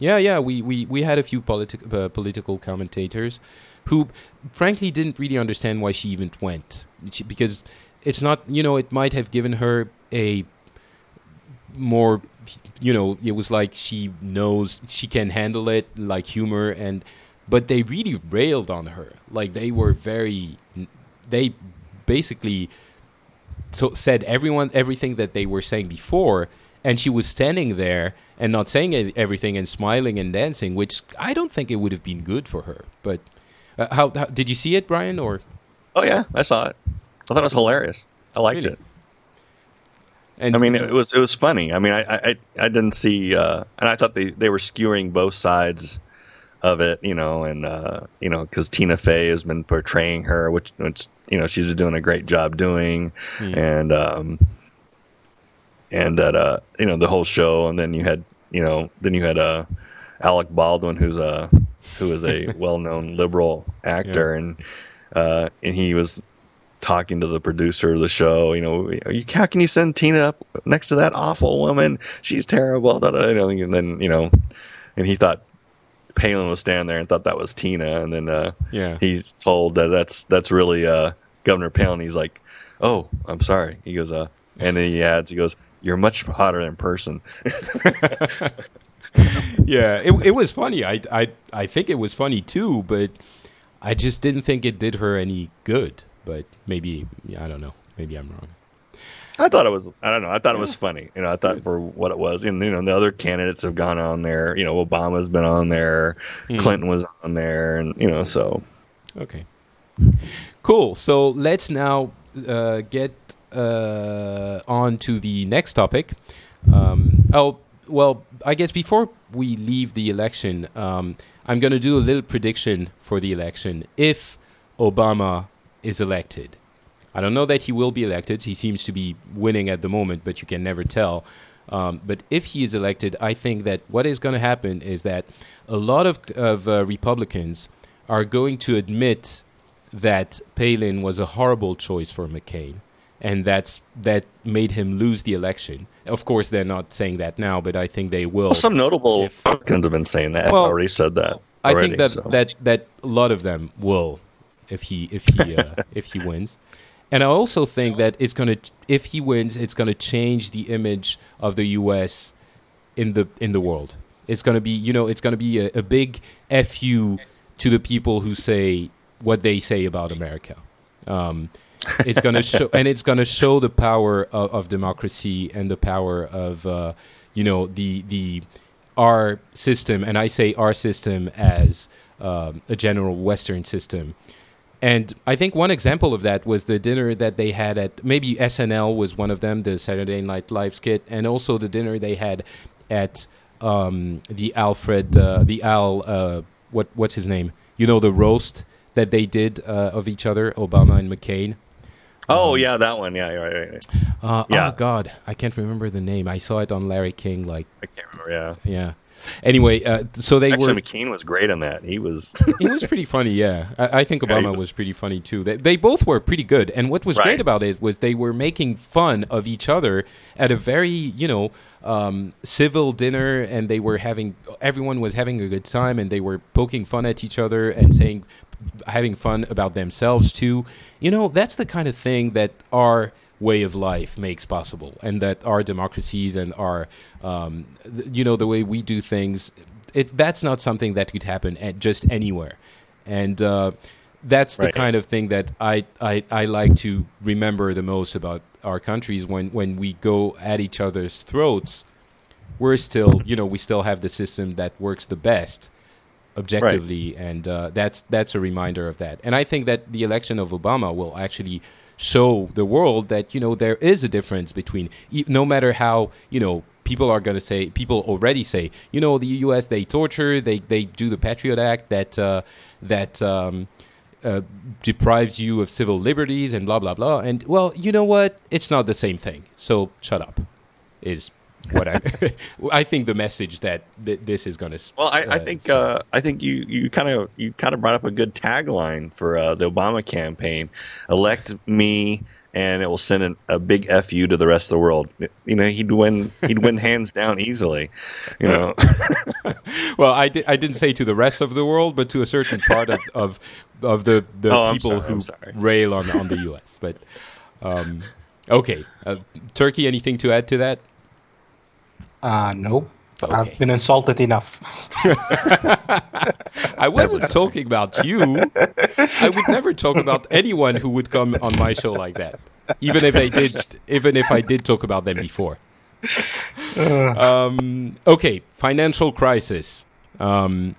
yeah, yeah, we, we, we had a few politi- uh, political commentators who, frankly, didn't really understand why she even went She- because it's not you know it might have given her a more you know it was like she knows she can handle it like humor and but they really railed on her like they were very they basically so said everyone everything that they were saying before and she was standing there and not saying everything and smiling and dancing which i don't think it would have been good for her but uh, how, how did you see it brian or Oh yeah, I saw it. I thought it was hilarious. I liked Really? it. And I mean, it was it was funny. I mean, I I, I didn't see, uh, and I thought they, they were skewing both sides of it, you know, and uh, you know, because Tina Fey has been portraying her, which which you know she's been doing a great job doing, Hmm. and um, and that uh, you know the whole show, and then you had you know then you had uh, Alec Baldwin, who's a who is a well known liberal actor, and uh, and he was talking to the producer of the show. You know, you, how can you send Tina up next to that awful woman? She's terrible. Da, da, da, and then you know, and he thought Palin was standing there and thought that was Tina, and then uh, yeah he's told that that's that's really uh, Governor Palin. He's like, oh, I'm sorry. He goes, uh, and then he adds, he goes, you're much hotter in person. yeah, it it was funny. I I I think it was funny too, but I just didn't think it did her any good. But maybe yeah, I don't know. Maybe I'm wrong. I thought it was. I don't know. I thought it was funny. You know, I thought for what it was, and you know, the other candidates have gone on there. You know, Obama's been on there, Hmm. Clinton was on there, and you know, so Okay. Cool. So let's now uh, get uh, on to the next topic. Um, oh, well, I guess before we leave the election, um, I'm going to do a little prediction for the election if Obama is elected. I don't know that he will be elected. He seems to be winning at the moment, but you can never tell. Um, but if he is elected, I think that what is going to happen is that a lot of, of uh, Republicans are going to admit that Palin was a horrible choice for McCain, and that's that made him lose the election. Of course, they're not saying that now, but I think they will. Well, some notable Republicans have been saying that. Well, already said that. I think that, so. that that a lot of them will, if he if he uh, if he wins, and I also think that it's gonna if he wins, it's gonna change the image of the U.S. in the in the world. It's gonna be you know it's gonna be a, a big fu to the people who say what they say about America. Um, it's gonna show and it's gonna show the power of, of democracy and the power of uh, you know the the our system, and I say our system as um, a general Western system. And I think one example of that was the dinner that they had at maybe SNL was one of them, the Saturday Night Live skit, and also the dinner they had at um, the Alfred, uh, the Al, uh, what what's his name? You know, the roast that they did uh, of each other, Obama and McCain. oh yeah, that one. Yeah, right, right, right. Uh, Yeah. Oh God, I can't remember the name. I saw it on Larry King. Like, I can't remember. Yeah. yeah. Anyway, uh, so they Actually, were. McCain was great on that. He was. he was pretty funny, yeah. I, I think Yeah, Obama was- was, pretty funny too. They, they both were pretty good, and what was Right. great about it was they were making fun of each other at a very, you know, um, civil dinner, and they were having everyone was having a good time, and they were poking fun at each other and saying, having fun about themselves too. You know, that's the kind of thing that our way of life makes possible, and that our democracies and our, um, th- you know, the way we do things, it that's not something that could happen at just anywhere, and uh, that's the Right. kind of thing that I, I I like to remember the most about our countries when when we go at each other's throats. We're still, you know, we still have the system that works the best objectively, and uh, that's that's a reminder of that. And I think that the election of Obama will actually show the world that you know there is a difference between no matter how you know people are going to say people already say you know the U.S. they torture they they do the Patriot Act that uh, that. Um, uh, deprives you of civil liberties and blah blah blah. And well, you know what? It's not the same thing. So shut up. Is what I I think the message that th- this is going to. Well, I, I think uh, I think you you kind of you kind of brought up a good tagline for uh, the Obama campaign: "Elect me." And it will send an, a big fu to the rest of the world. You know, he'd win. He'd win hands down easily. You know, well, I, di- I didn't say to the rest of the world, but to a certain part of of, of the, the Oh, people sorry, who rail on on the U.S. But um, okay, uh, Turki. Anything to add to that? Uh, nope. Okay. I've been insulted enough. I wasn't talking about you. I would never talk about anyone who would come on my show like that, even if they did. Even if I did talk about them before. Um, okay, financial crisis. Um,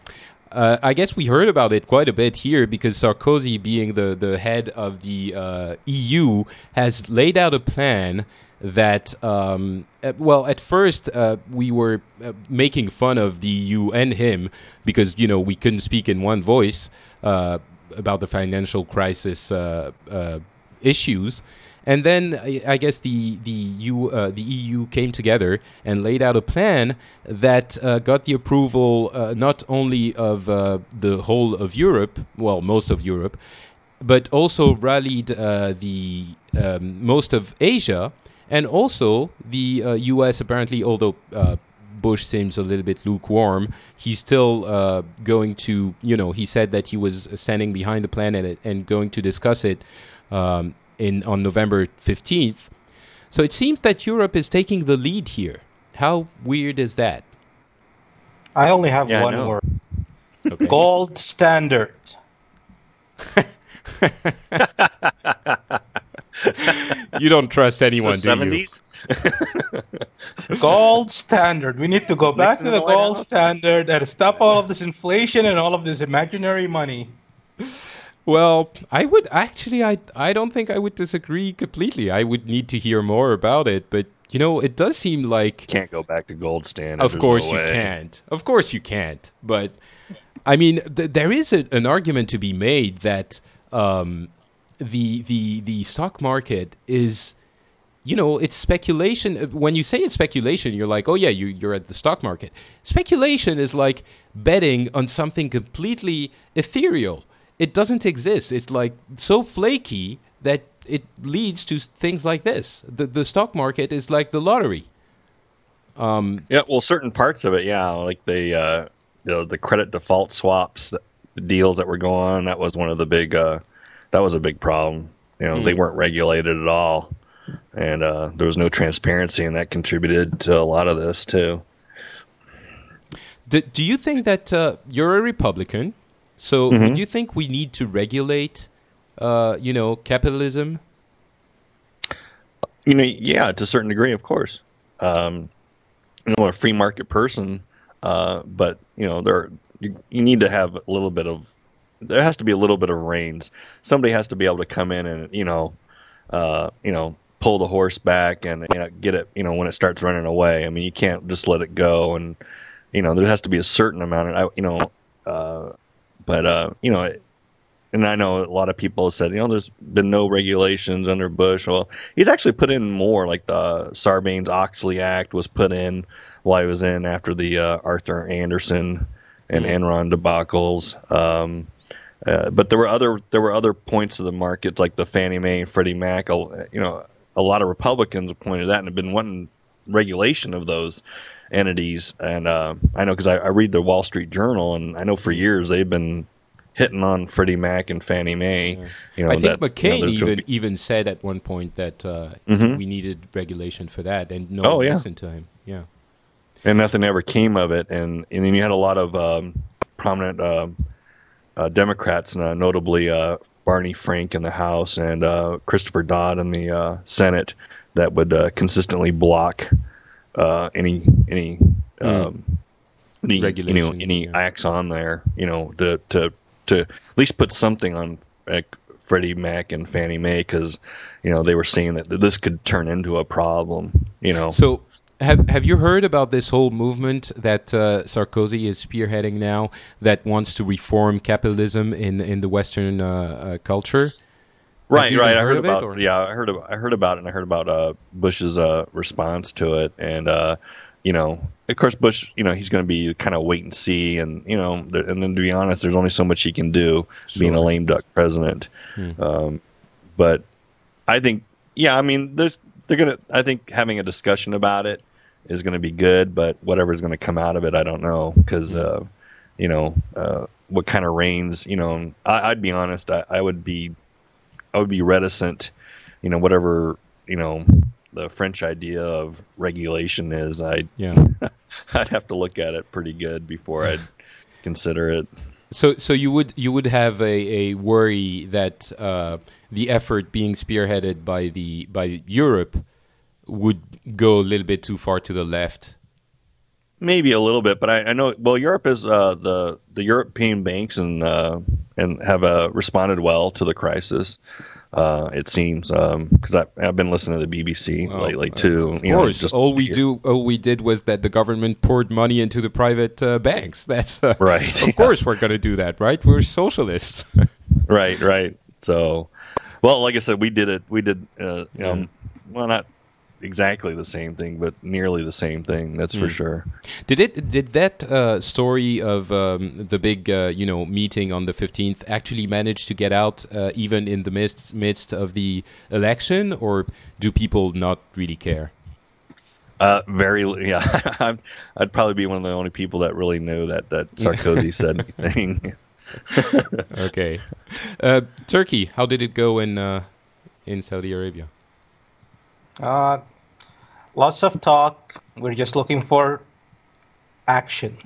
uh, I guess we heard about it quite a bit here because Sarkozy, being the, the head of the uh, EU, has laid out a plan that, um, well, at first uh, we were uh, making fun of the EU and him because, you know, we couldn't speak in one voice uh, about the financial crisis uh, uh, issues. And then I guess the the EU, uh, the EU came together and laid out a plan that uh, got the approval uh, not only of uh, the whole of Europe, well, most of Europe, but also rallied the um, most of Asia and also the uh, U.S. Apparently, although uh, Bush seems a little bit lukewarm, he's still uh, going to, you know, he said that he was standing behind the plan and, and going to discuss it. Um, in on November 15th. So it seems that Europe is taking the lead here. How weird is that? I only have Yeah, one know. word: Okay. gold standard. you don't trust anyone, the do you? Gold standard. We need to go Is back Nixon to the the gold House? standard and stop all of this inflation and all of this imaginary money. Well, I would actually. I I don't think I would disagree completely. I would need to hear more about it, but you know, it does seem like Can't go back to gold standard. Of course no you way. can't. Of course you can't. But I mean, th- there is a, an argument to be made that um, the the the stock market is, you know, it's speculation. When you say it's speculation, you're like, oh yeah, you you're at the stock market. Speculation is like betting on something completely ethereal. It doesn't exist. It's like so flaky that it leads to things like this. The the stock market is like the lottery. Yeah, well, certain parts of it, yeah, like the uh, the the credit default swaps deals that were going on. That was one of the big. Uh, that was a big problem. You know, they weren't regulated at all, and uh, there was no transparency, and that contributed to a lot of this too. Do, do you think that uh, you're a Republican? So do you think we need to regulate, uh, you know, capitalism? You know, yeah, to a certain degree, of course. Um, you know, a free market person, uh, but you know, there you, you need to have a little bit of. There has to be a little bit of reins. Somebody has to be able to come in and you know, uh, you know, pull the horse back and you know, get it. You know, when it starts running away. I mean, you can't just let it go. And you know, there has to be a certain amount. of, I- You know, uh, but uh, you know, and I know a lot of people have said, you know, there's been no regulations under Bush. Well, he's actually put in more, like the Sarbanes Oxley Act was put in while he was in after the uh, Arthur Andersen and Enron debacles. Um, uh, but there were other there were other points of the market, like the Fannie Mae and Freddie Mac. a- You know, a lot of Republicans have pointed that and have been wanting regulation of those entities. And uh, I know because I, I read the Wall Street Journal, and I know for years they've been hitting on Freddie Mac and Fannie Mae. You know, I think that, you know, McCain even be- even said at one point that uh, Mhm. we needed regulation for that, and no Oh, one yeah. listened to him. Yeah. and nothing ever came of it. And and then you had a lot of um, prominent um uh, Democrats, uh, notably uh, Barney Frank in the House and uh, Christopher Dodd in the uh, Senate, that would uh, consistently block uh, any any um, any you know any yeah. acts on there. You know to to to at least put something on. Like, Freddie Mac and Fannie Mae because you know they were saying that this could turn into a problem. You know, So, have have you heard about this whole movement that uh, Sarkozy is spearheading now that wants to reform capitalism in in the Western uh, uh, culture? Right, right. I heard it, about or- yeah, I heard about I heard about it, and I heard about uh, Bush's uh, response to it, and uh, you know, of course, Bush, you know, he's going to be kind of wait and see, and you know, there, and then to be honest, there's only so much he can do being a lame duck president. Um, but I think, yeah, I mean, there's they're gonna. I think having a discussion about it is going to be good, but whatever's going to come out of it, I don't know, because uh, you know, uh, what kind of reins, you know, I, I'd be honest, I, I would be I would be reticent, you know, whatever, you know, the French idea of regulation is, I Yeah. I'd have to look at it pretty good before I'd consider it. So, so you would you would have a, a worry that uh, the effort being spearheaded by the by Europe would go a little bit too far to the left. Maybe a little bit, but I, I know well Europe is uh, the the European banks and uh, and have uh, responded well to the crisis. Uh, it seems because I I've been listening to the BBC lately too. Of you know, course, just- all we do, all we did was that the government poured money into the private uh, banks. That's uh, Right, Of yeah. course, we're going to do that, right? We're socialists. right, right. So, well, like I said, we did it. We did, uh, you know, well, not exactly the same thing, but nearly the same thing. That's for sure. Did it? Did that uh, story of um, the big, uh, you know, meeting on the fifteenth actually manage to get out uh, even in the midst midst of the election, or do people not really care? Uh, very, yeah. I'm, I'd probably be one of the only people that really knew that that Sarkozy said anything. Okay, uh, Turki. How did it go in uh, in Saudi Arabia? Uh, lots of talk. We're just looking for action.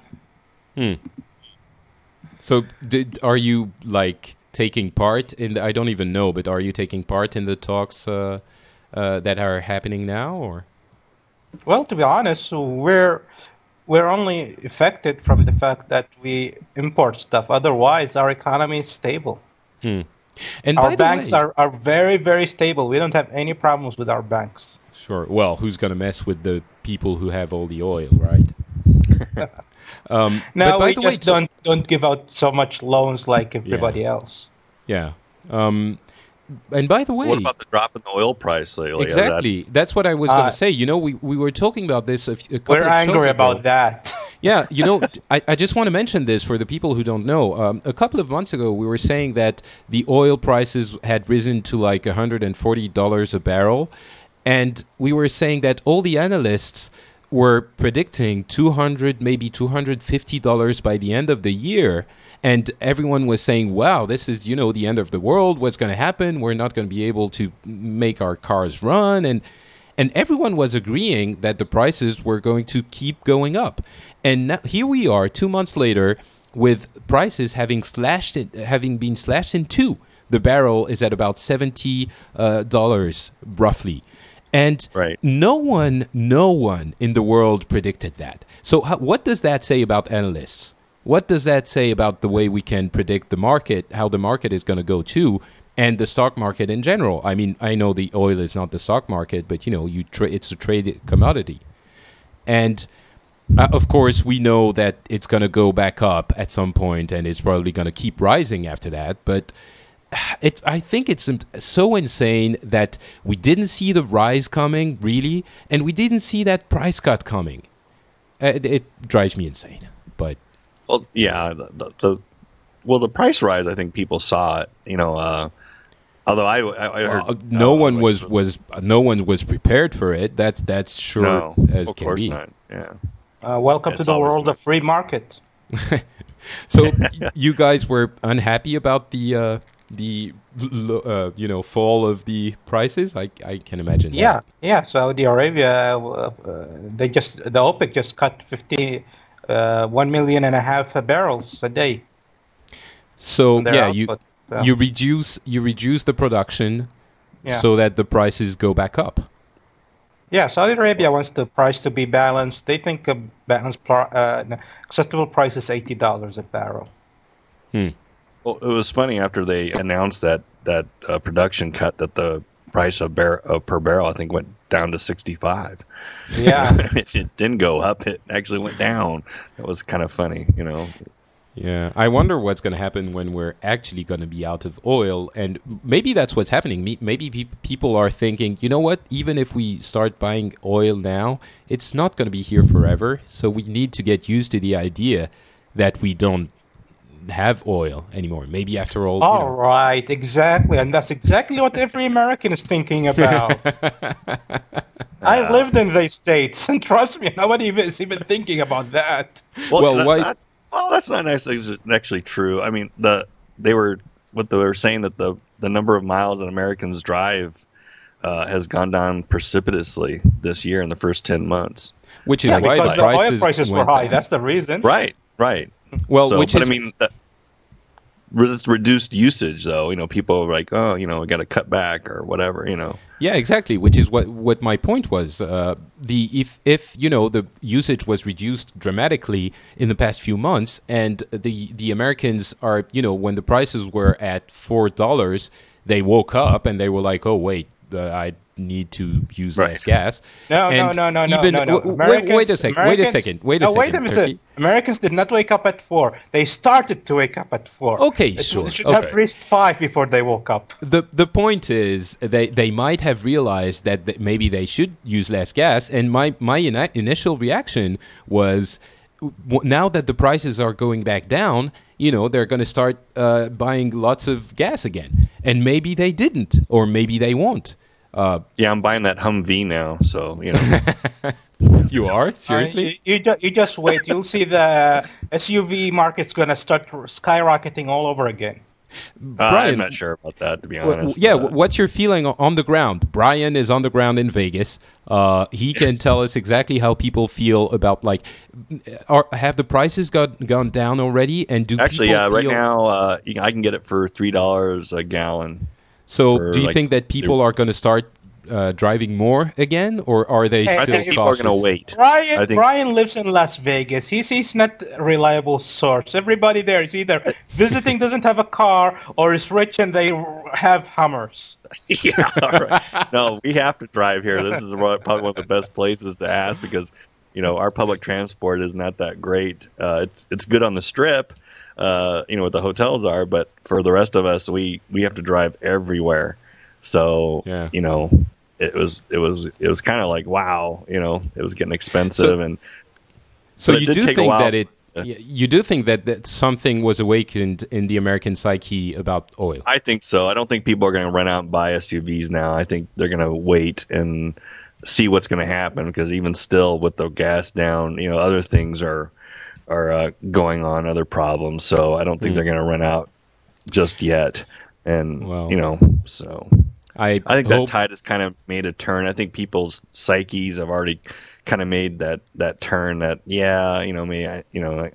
So, did are you like taking part in? The, I don't even know, but are you taking part in the talks uh, uh, that are happening now, or? Well, to be honest, we're we're only affected from the fact that we import stuff. Otherwise, our economy is stable. Hmm. And our banks way- are, are very, very stable. We don't have any problems with our banks. Sure. Well, who's going to mess with the people who have all the oil, right? um, No, by we the just way, don't don't give out so much loans like everybody else. Yeah. Um, and by the way, What about the drop in the oil price lately? Has that- exactly. That's what I was going Uh, to say. You know, we, we were talking about this a, f- a couple We're of shows angry ago. about that. Yeah, you know, I, I just want to mention this for the people who don't know. Um, a couple of months ago, we were saying that the oil prices had risen to like $140 a barrel. And we were saying that all the analysts were predicting 200 maybe $250 by the end of the year. And everyone was saying wow this is you know the end of the world. What's going to happen? We're not going to be able to make our cars run. And and everyone was agreeing that the prices were going to keep going up. And now, here we are, two months later, with prices having slashed, in, having been slashed in two. The barrel is at about seventy uh, dollars, roughly, and Right. no one, no one in the world predicted that. So, how, what does that say about analysts? What does that say about the way we can predict the market, how the market is going to go too, and the stock market in general? I mean, I know the oil is not the stock market, but you know, you tra- it's a traded commodity, and uh, of course, we know that it's going to go back up at some point, and it's probably going to keep rising after that. But it, I think it's so insane that we didn't see the rise coming, really, and we didn't see that price cut coming. Uh, It, it drives me insane. But Well, yeah. The, the, the well, the price rise. I think people saw it. You know, uh, although I, I, I heard uh, no uh, one like, was, was no one was prepared for it. That's that's sure no, as of can course be. not. Yeah. Uh, welcome to the world been- of free market. So you guys were unhappy about the uh, the uh, you know fall of the prices. I I can imagine. that. Yeah, yeah. Saudi Arabia, uh, uh, they just the OPEC just cut fifty, uh, one million and a half barrels a day. So yeah, you so. you reduce you reduce the production Yeah. so that the prices go back up. Yeah, Saudi Arabia wants the price to be balanced. They think a balanced, uh, acceptable price is eighty dollars a barrel. Well, it was funny after they announced that that uh, production cut that the price of bar- uh, per barrel I think went down to sixty five. Yeah, it didn't go up; it actually went down. It was kind of funny, you know. Yeah, I wonder what's going to happen when we're actually going to be out of oil, and maybe that's what's happening. Maybe pe- people are thinking, you know what? Even if we start buying oil now, it's not going to be here forever. So we need to get used to the idea that we don't have oil anymore. Maybe after all, you know- right, exactly, and that's exactly what every American is thinking about. I lived in these states, and trust me, nobody is even thinking about that. Well, that- why- that- well, that's not actually actually true. I mean, the they were what they were saying that the the number of miles that Americans drive uh, has gone down precipitously this year in the first ten months. which is Yeah, why because the the oil prices, prices were high. down. That's the reason. Right, right. Well, so, which but is I mean, that, reduced usage though. You know, people are like, oh, you know, we got to cut back or whatever. You know, Yeah, exactly. Which is what what my point was. Uh, the if if you know the usage was reduced dramatically in the past few months, and the the Americans are you know when the prices were at four dollars, they woke up and they were like, oh wait, uh, I need to use less gas. No, no, And no, no, no, even- no, no. w- Wait, wait a second. Wait a second. Wait a no, second. wait a minute. Turki. Americans did not wake up at four. They started to wake up at four. Okay, It- sure, It should okay. have reached five before they woke up. the the point is they they might have realized that th- maybe they should use less gas and my my ina- initial reaction was now that the prices are going back down you know they're going to start uh, buying lots of gas again and maybe they didn't or maybe they won't uh, yeah, I'm buying that Humvee now, so you know, you are seriously Uh, you, you, ju- you just wait. You'll see the SUV market's going to start skyrocketing all over again. uh, I'm not sure about that to be Well, honest. yeah, but- what's your feeling on the ground? Brian is on the ground in Vegas. Uh, he can tell us exactly how people feel about like, are, have the prices got gone down already? And do Actually, people yeah, right now uh, you, I can get it for three dollars a gallon. So, for, do you like, think that people are going to start uh, driving more again, or are they I still think people are going to wait. Brian, think- Brian lives in Las Vegas. He's he's not a reliable source. Everybody there is either visiting, doesn't have a car, or is rich and they have Hummers. yeah, all right. No, we have to drive here. This is probably one of the best places to ask because you know our public transport is not that great. Uh, it's it's good on the strip, uh, you know, what the hotels are, but for the rest of us, we we have to drive everywhere. So Yeah. you know, it was it was it was kind of like wow, you know, it was getting expensive and So you do think that it, you do think that, that something was awakened in the American psyche about oil. I think so. I don't think people are going to run out and buy SUVs now. I think they're going to wait and see what's going to happen because even still, with the gas down, you know, other things are are uh, going on, other problems. So I don't think they're going to run out just yet. And. Well. you know, so I, I think hope, that tide has kind of made a turn. I think people's psyches have already kind of made that that turn. That yeah, you know me, I, you know, I,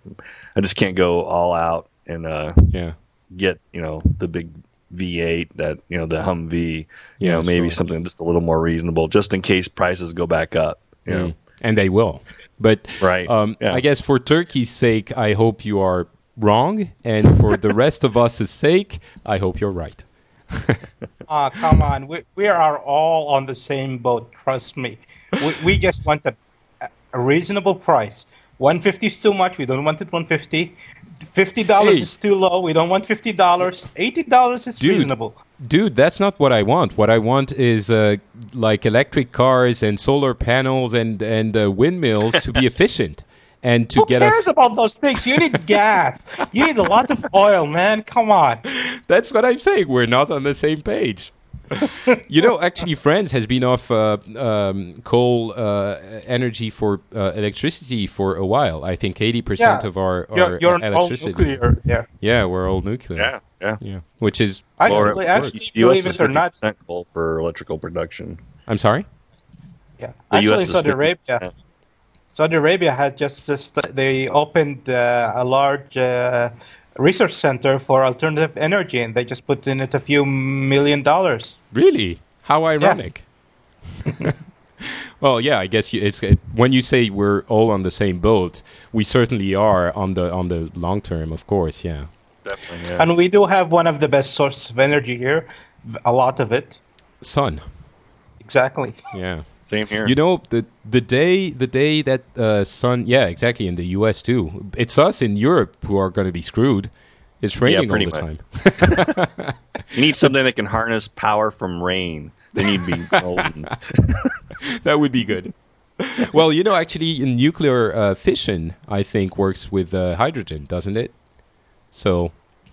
I just can't go all out and uh, yeah. get you know the big V8 that you know the Humvee, you Yeah, know maybe sure. something just a little more reasonable, just in case prices go back up. You know, Mm. And they will. But Right, um, yeah. I guess for Turki's sake, I hope you are wrong. And for the rest of us' sake, I hope you're right. Ah, come on. We, we are all on the same boat. Trust me. We, we just want a, a reasonable price. 150 is too much. We don't want it 150. $50 Hey. is too low. We don't want $50. $80 is Dude. reasonable. Dude, that's not what I want. What I want is uh, like electric cars and solar panels and and uh, windmills to be efficient and to Who get cares us. about those things? You need gas. You need a lot of oil, man. Come on. That's what I'm saying. We're not on the same page. you know, actually, France has been off uh, um, coal uh, energy for uh, electricity for a while. I think 80% of our, our You're, you're an old electricity. nuclear there. Yeah, we're all nuclear. yeah, yeah. Yeah. Which is. I Or- actually, actually U.S. believe is it or not, coal for electrical production. I'm sorry? Yeah, The actually, Saudi 50%. Arabia. Saudi Arabia had just, just they opened uh, a large uh, research center for alternative energy, and they just put in it a few million dollars. Really? How ironic. well, yeah, I guess you, it's it, when you say we're all on the same boat, we certainly are on the on the long term, of course. Yeah. Definitely, yeah. And we do have one of the best sources of energy here, a lot of it. Sun. Exactly. Yeah. Same here. You know the the day the day that uh, sun yeah exactly in the U.S. too. It's us in Europe who are going to be screwed. It's raining all pretty the much. time. you need something that can harness power from rain. Then you'd be golden. that would be good. well, you know, actually, nuclear uh, fission, I think works with uh, hydrogen, doesn't it? So,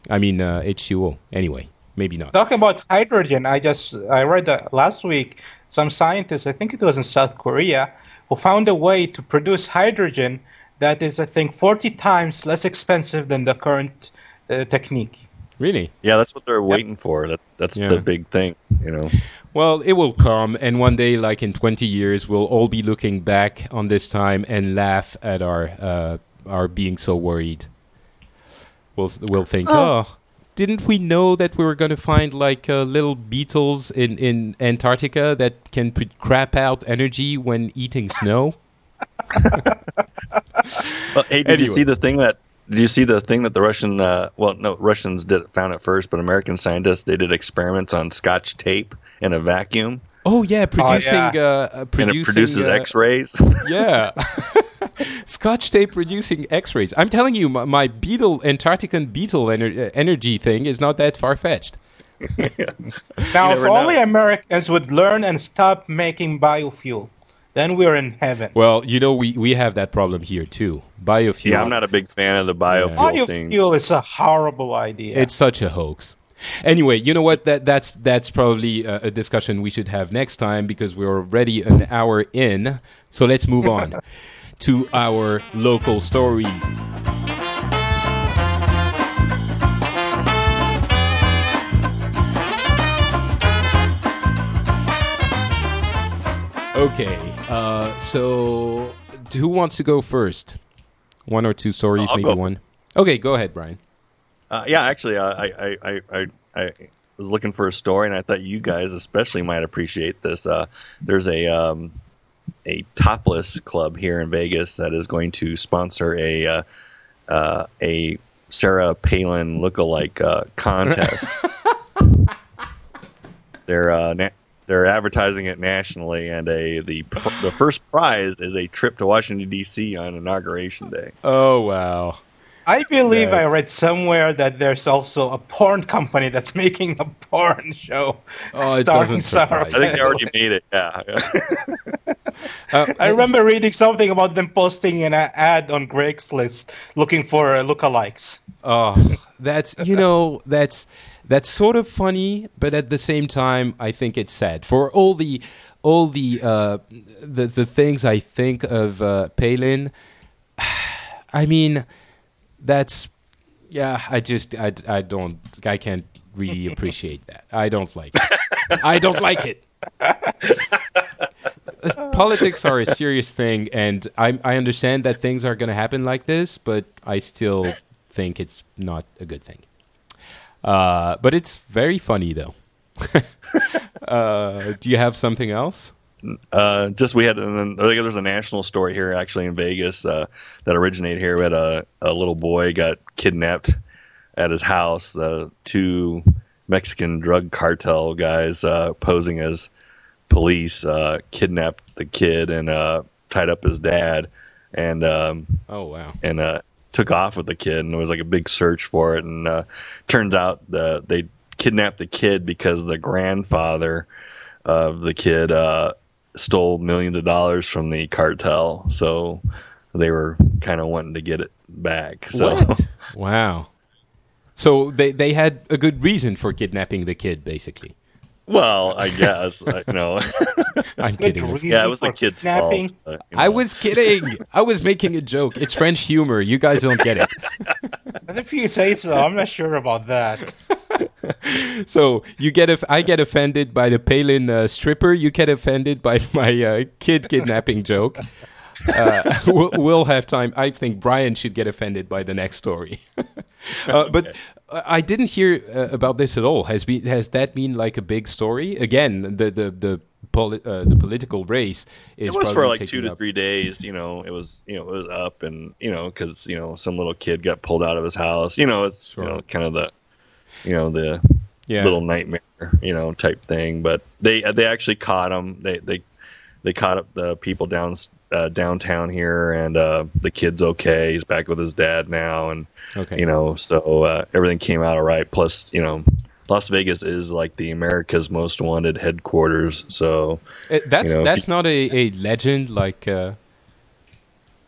I mean, uh, H2O. Anyway, maybe not. Talking about hydrogen, I just I read that last week some scientists, I think it was in South Korea, who found a way to produce hydrogen that is, I think, 40 times less expensive than the current uh, technique. Really? yeah, that's what they're waiting for. That that's Yeah. the big thing. You know. Well, it will come, and one day, like in 20 years, we'll all be looking back on this time and laugh at our uh, our being so worried. We'll we'll think, oh, didn't we know that we were going to find like uh, little beetles in in Antarctica that can put crap out energy when eating snow? Well, hey, did you see the thing that? Did you see the thing that the Russian? Uh, well, no, Russians did found it first, but American scientists they did experiments on Scotch tape in a vacuum, Oh yeah, producing yeah. Uh, uh, and producing it produces uh, X-rays. Yeah. Scotch tape producing X-rays. I'm telling you, my, my beetle, Antarctican beetle ener- uh, energy thing is not that far fetched. Now, if never know. only Americans would learn and stop making biofuel, then we're in heaven. Well, you know, we, we have that problem here too. Biofuel. yeah, I'm not a big fan of the biofuel thing. Biofuel is a horrible idea. It's such a hoax. Anyway, you know what? That that's that's probably a, a discussion we should have next time because we're already an hour in. So let's move on to our local stories. Okay, uh, so who wants to go first? One or two stories, I'll maybe go one. Okay, go ahead, Brian. Uh, yeah, actually, uh, I, I, I, I, I, was looking for a story, and I thought you guys especially might appreciate this. Uh, there's a um, a topless club here in Vegas that is going to sponsor a uh, uh, a Sarah Palin lookalike uh, contest. they're uh, na- they're advertising it nationally, and a the pr- the first prize is a trip to Washington D.C. on inauguration day. Oh wow. I believe I read somewhere that there's also a porn company that's making a porn show. Oh, starring Sarah surprise I think they already made it. Yeah. Uh, I remember reading something about them posting an ad on Craigslist looking for uh, lookalikes. Oh, that's you know that's that's sort of funny, but at the same time, I think it's sad for all the all the uh, the the things I think of uh, Palin. I mean, that's yeah. I just I, I don't I can't really appreciate that. I don't like it. I don't like it. Politics are a serious thing, and I I understand that things are going to happen like this, but I still think it's not a good thing. Uh, but it's very funny though. uh, do you have something else? Uh, just we had an, I think there's a national story here actually in Vegas uh, that originated here. We had a, a little boy got kidnapped at his house. Uh, two Mexican drug cartel guys uh, posing as police uh, kidnapped the kid and uh, tied up his dad and um, Oh wow. and uh, took off with the kid. And it was like a big search for it. And uh, turns out the they kidnapped the kid because the grandfather of the kid uh, stole millions of dollars from the cartel. So they were kind of wanting to get it back. So What? wow. So they they had a good reason for kidnapping the kid, basically. well, I guess I- you know. I'm kidding. yeah, it was the kid's kidnapping. fault. but, you I was kidding. I was making a joke. It's French humor. You guys don't get it. But if you say so, I'm not sure about that. So you get if I get offended by the Palin uh, stripper, you get offended by my uh, kid kidnapping joke. Uh, we'll, we'll have time. I think Brian should get offended by the next story. uh, but uh, I didn't hear uh, about this at all. Has been has that been like a big story again? The the the poli- uh, the political race is it was for like two to up- three days. You know, it was you know it was up and you know because you know some little kid got pulled out of his house. You know, it's Sure. you know kind of the you know the Yeah. little nightmare you know type thing. But they they actually caught him. They they they caught up the people down uh, downtown here, and uh, the kid's okay. He's back with his dad now, and Okay. you know so uh, everything came out all right. Plus you know. Las Vegas is like the America's most wanted headquarters, so Uh, that's you know, that's not a, a legend. Like uh,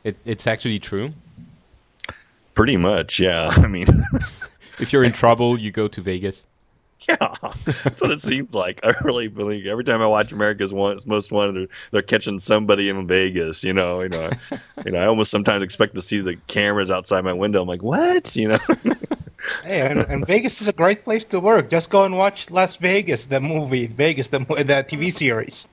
it, it's actually true. pretty much, yeah. I mean, If you're in trouble, you go to Vegas. Yeah, that's what it seems like. I really believe every time I watch America's Most Wanted, they're, they're catching somebody in Vegas. You know, you know, I, you know. I almost sometimes expect to see the cameras outside my window. I'm like, what? You know? Hey, and, and Vegas is a great place to work. Just go and watch Las Vegas, the movie, Vegas, the the TV series.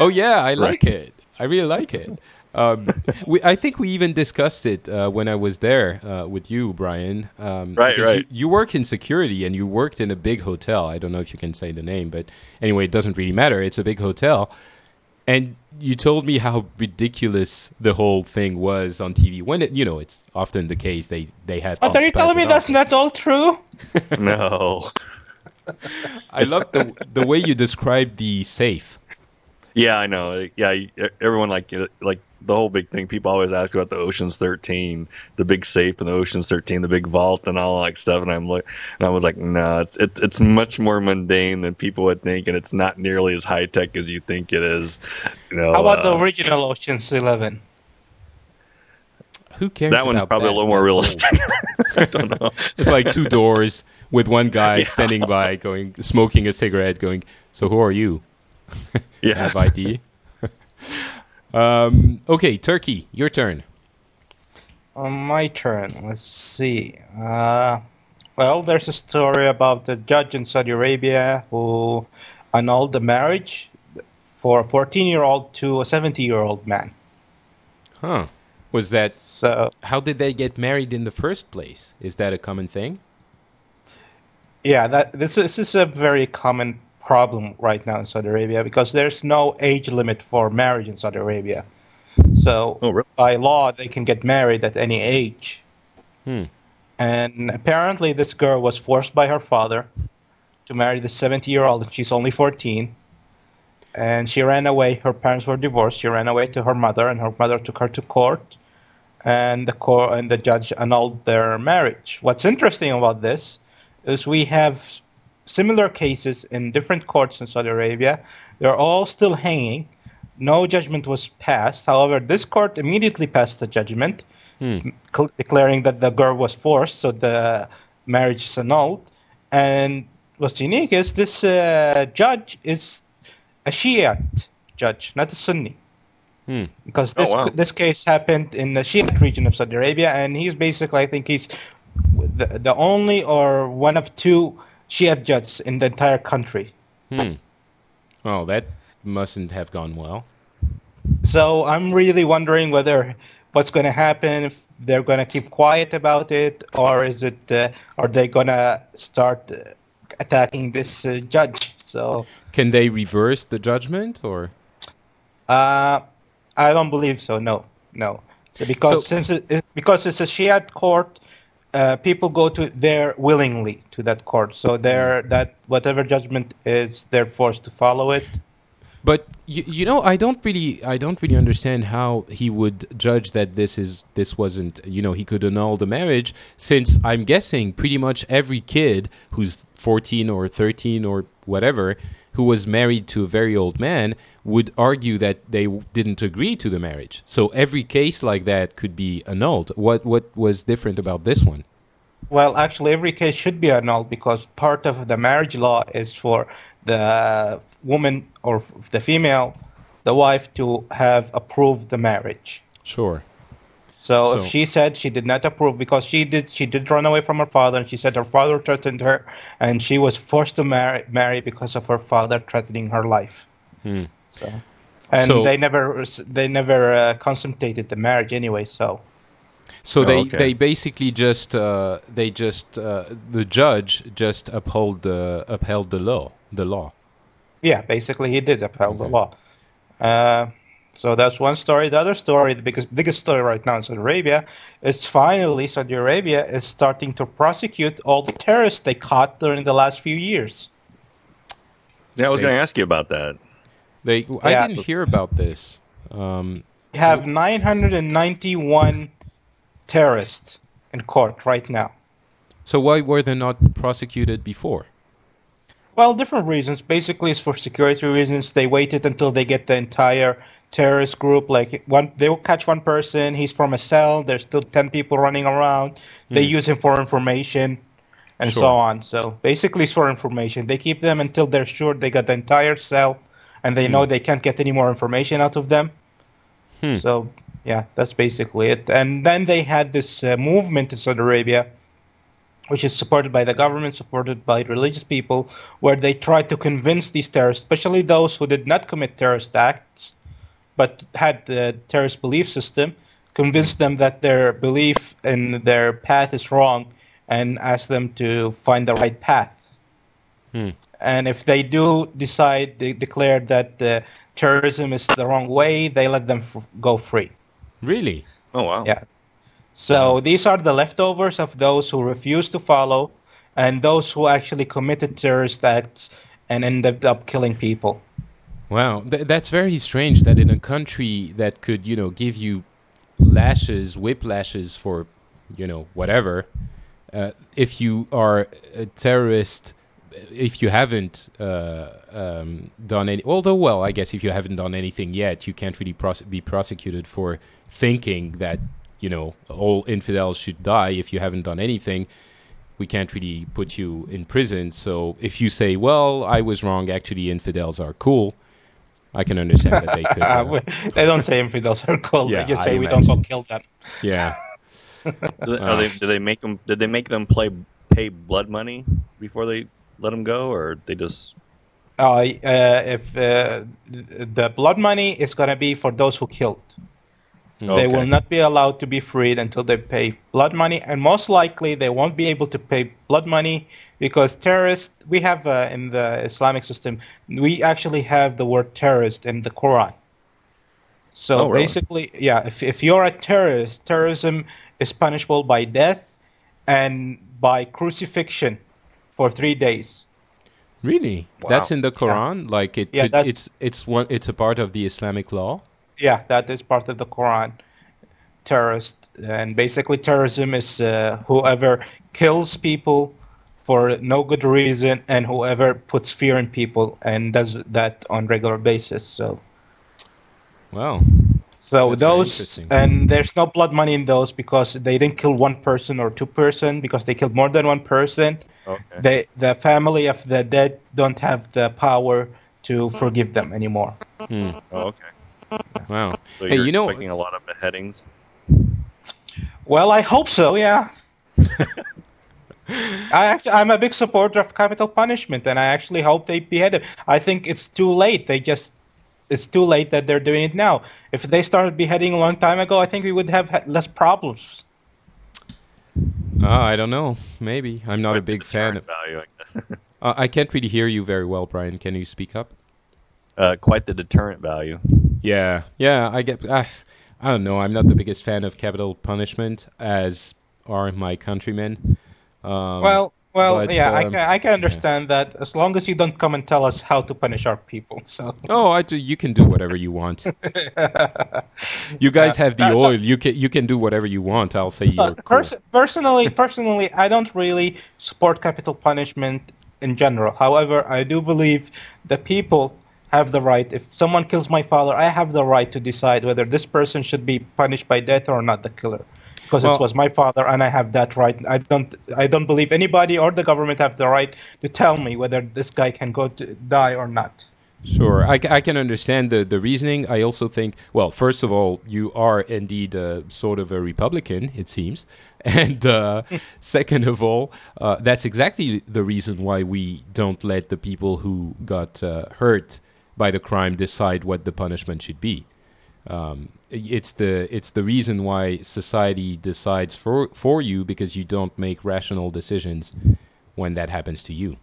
Oh yeah, I like Right. it. I really like it. Um, we, I think we even discussed it uh, when I was there uh, with you, Brian. Um, Right, right. You, you work in security and you worked in a big hotel. I don't know if you can say the name, but anyway, it doesn't really matter. It's a big hotel. And you told me how ridiculous the whole thing was on TV. When it, you know, it's often the case they they had. But to are you telling me that's not all true? no. I love the the way you described the safe. Yeah, I know. Yeah, everyone like like the whole big thing. People always ask about the Ocean's Thirteen, the big safe in the Ocean's Thirteen, the big vault, and all that like stuff. And I'm like, and I was like, no, it's it's, it's much more mundane than people would think, and it's not nearly as high tech as you think it is. You know, How about the uh, original Ocean's Eleven? Who cares? that one's about probably that? a little more realistic. I don't know. It's like two doors with one guy Yeah. standing by, going smoking a cigarette, going. So who are you? Yeah, Have ID. Um, okay, Turki, your turn. On my turn. Let's see. Uh, well, there's a story about the judge in Saudi Arabia who annulled the marriage for a 14-year-old to a 70-year-old man. Huh? Was that So how did they get married in the first place? Is that a common thing? Yeah, that this is, this is a very common problem right now in Saudi Arabia because there's no age limit for marriage in Saudi Arabia. So Oh, really? by law, they can get married at any age. Hmm. And apparently, this girl was forced by her father to marry the 70 year old, and she's only 14. And she ran away. Her parents were divorced. She ran away to her mother, and her mother took her to court. And the court and the judge annulled their marriage. What's interesting about this is we have similar cases in different courts in Saudi Arabia. They're all still hanging. No judgment was passed. However, this court immediately passed the judgment, cl- declaring that the girl was forced, so the marriage is annulled. And what's unique is this uh, judge is a Shiite judge, not a Sunni. Hmm. Because this Oh, wow. this case happened in the Shiite region of Saudi Arabia, and he's basically, I think, he's the, the only or one of two Shiite judges in the entire country. Hmm. Oh, that mustn't have gone well. So I'm really wondering whether what's going to happen if they're going to keep quiet about it, or is it uh, are they going to start uh, attacking this uh, judge? So Can they reverse the judgment or? uh, I don't believe so. No, no. So because So- since it- because it's a Shiite court, uh, people go to there willingly to that court. So they're that whatever judgment is, they're forced to follow it. But you, you know, I don't really, I don't really understand how he would judge that this is this wasn't, you know, he could annul the marriage since I'm guessing pretty much every kid who's 14 or 13 or whatever who was married to a very old man would argue that they didn't agree to the marriage. So every case like that could be annulled. What what was different about this one? Well, actually, every case should be annulled because part of the marriage law is for the woman or the female, the wife, to have approved the marriage. Sure. So, So- if she said she did not approve because she did, she did run away from her father, and she said her father threatened her, and she was forced to marry, marry because of her father threatening her life. Hmm. So, and So- they never, they never uh, consummated the marriage anyway. So, So Oh, they, okay. they basically just uh, they just uh, the judge just uphold the upheld the law the law. Yeah, basically he did upheld the Okay. law. So that's one story. The other story, the biggest biggest story right now in Saudi Arabia, is finally Saudi Arabia is starting to prosecute all the terrorists they caught during the last few years. Yeah, I was going to ask you about that. They I Yeah. didn't hear about this. Um, We have 991 terrorists in court right now. so why were they not prosecuted before? Well, different reasons. Basically, it's for security reasons. They waited until they get the entire terrorist group. Like one, they will catch one person. He's from a cell. There's still ten people running around. They use him for information, and so on. So basically, it's for information. They keep them until they're sure they got the entire cell, and they know they can't get any more information out of them. Hmm. So yeah, that's basically it. And then they had this uh, movement in Saudi Arabia which is supported by the government, supported by religious people, where they try to convince these terrorists, especially those who did not commit terrorist acts, but had the terrorist belief system, convince them that their belief in their path is wrong, and ask them to find the right path. Hmm. And if they do decide, they declare that uh, terrorism is the wrong way, they let them f- go free. Really? Oh, wow. Yes. So these are the leftovers of those who refused to follow and those who actually committed terrorist acts and ended up killing people. Wow, Th- that's very strange that in a country that could, you know, give you lashes, whip lashes for, you know, whatever, uh, if you are a terrorist, if you haven't uh, um, done any, although, well, I guess if you haven't done anything yet, you can't really be prosecuted for thinking that, you know, all infidels should die if you haven't done anything. We can't really put you in prison. So if you say, well, I was wrong, actually, infidels are cool, I can understand that they could. Uh, they don't say infidels are cool. Yeah, they just I say we don't go kill them. yeah. Do they, are they, did they make them? Did they make them play pay blood money before they let them go, or they just? Uh, uh, if uh, the blood money is going to be for those who killed. They will not be allowed to be freed until they pay blood money, and most likely they won't be able to pay blood money because terrorists. We have uh, in the Islamic system, we actually have the word terrorist in the Quran. So Oh, really? basically, yeah, if if you're a terrorist, terrorism is punishable by death and by crucifixion for three days. Really? Wow. That's in the Quran. Like it. Yeah, could, it's it's one. It's a part of the Islamic law. Yeah, that is part of the Quran. Terrorist, and basically terrorism is uh, whoever kills people for no good reason, and whoever puts fear in people and does that on regular basis. So, Wow. so That's those and there's no blood money in those because they didn't kill one person or two person because they killed more than one person. Okay. They, the family of the dead don't have the power to forgive them anymore. Hmm. Oh, okay. Wow. So hey, you're you know, expecting a lot of beheadings. Well, I hope so. Yeah. I actually, I'm a big supporter of capital punishment, and I actually hope they behead him. I think it's too late. They just, it's too late that they're doing it now. If they started beheading a long time ago, I think we would have had less problems. uh, I don't know. Maybe I'm not a big fan. Of, deterrent value, I guess. uh, I can't really hear you very well, Brian. Can you speak up? Uh, quite the deterrent value. Yeah, yeah. I get. Uh, I don't know. I'm not the biggest fan of capital punishment, as are my countrymen. Um, well, well, but, yeah, I um, can, I can understand that as long as you don't come and tell us how to punish our people. So, Oh, I do, you can do whatever you want. you guys have the Uh, oil. You can you can do whatever you want. I'll say you're Uh, cool. pers- personally, personally, I don't really support capital punishment in general. However, I do believe the people have the right. If someone kills my father, I have the right to decide whether this person should be punished by death or not the killer, because Well- it was my father, and I have that right. I don't. I don't believe anybody or the government have the right to tell me whether this guy can go to die or not. Sure, I, I can understand the, the reasoning. I also think, well, first of all, you are indeed uh, sort of a Republican, it seems. And uh, second of all, uh, that's exactly the reason why we don't let the people who got uh, hurt by the crime decide what the punishment should be. Um, it's the it's the reason why society decides for for you because you don't make rational decisions when that happens to you.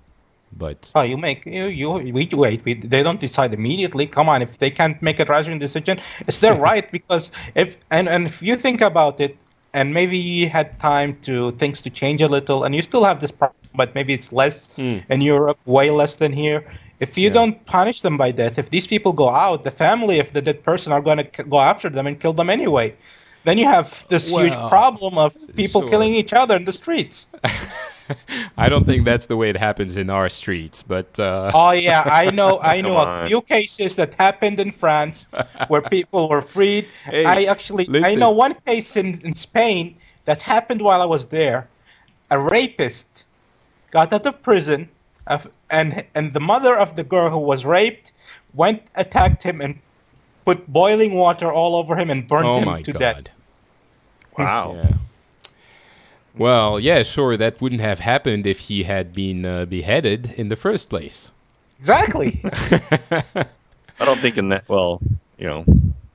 But Oh, you make you you we wait. We, they don't decide immediately. Come on, if they can't make a rational decision, it's their right. Because if and and if you think about it, and maybe you had time to things to change a little, and you still have this problem, but maybe it's less in Europe, way less than here. If you Yeah. don't punish them by death, if these people go out, the family of the dead person are going to go after them and kill them anyway. Then you have this huge problem of people sure. killing each other in the streets. I don't think that's the way it happens in our streets, but uh, Oh yeah, I know. I know a few cases that happened in France where people were freed. Hey, I actually I know one case in, in Spain that happened while I was there. A rapist got out of prison, of, and and the mother of the girl who was raped went attacked him and put boiling water all over him and burned oh him my to god! death. Wow. Yeah. Well, yeah, sure. That wouldn't have happened if he had been uh, beheaded in the first place. Exactly. I don't think in that. Well, you know,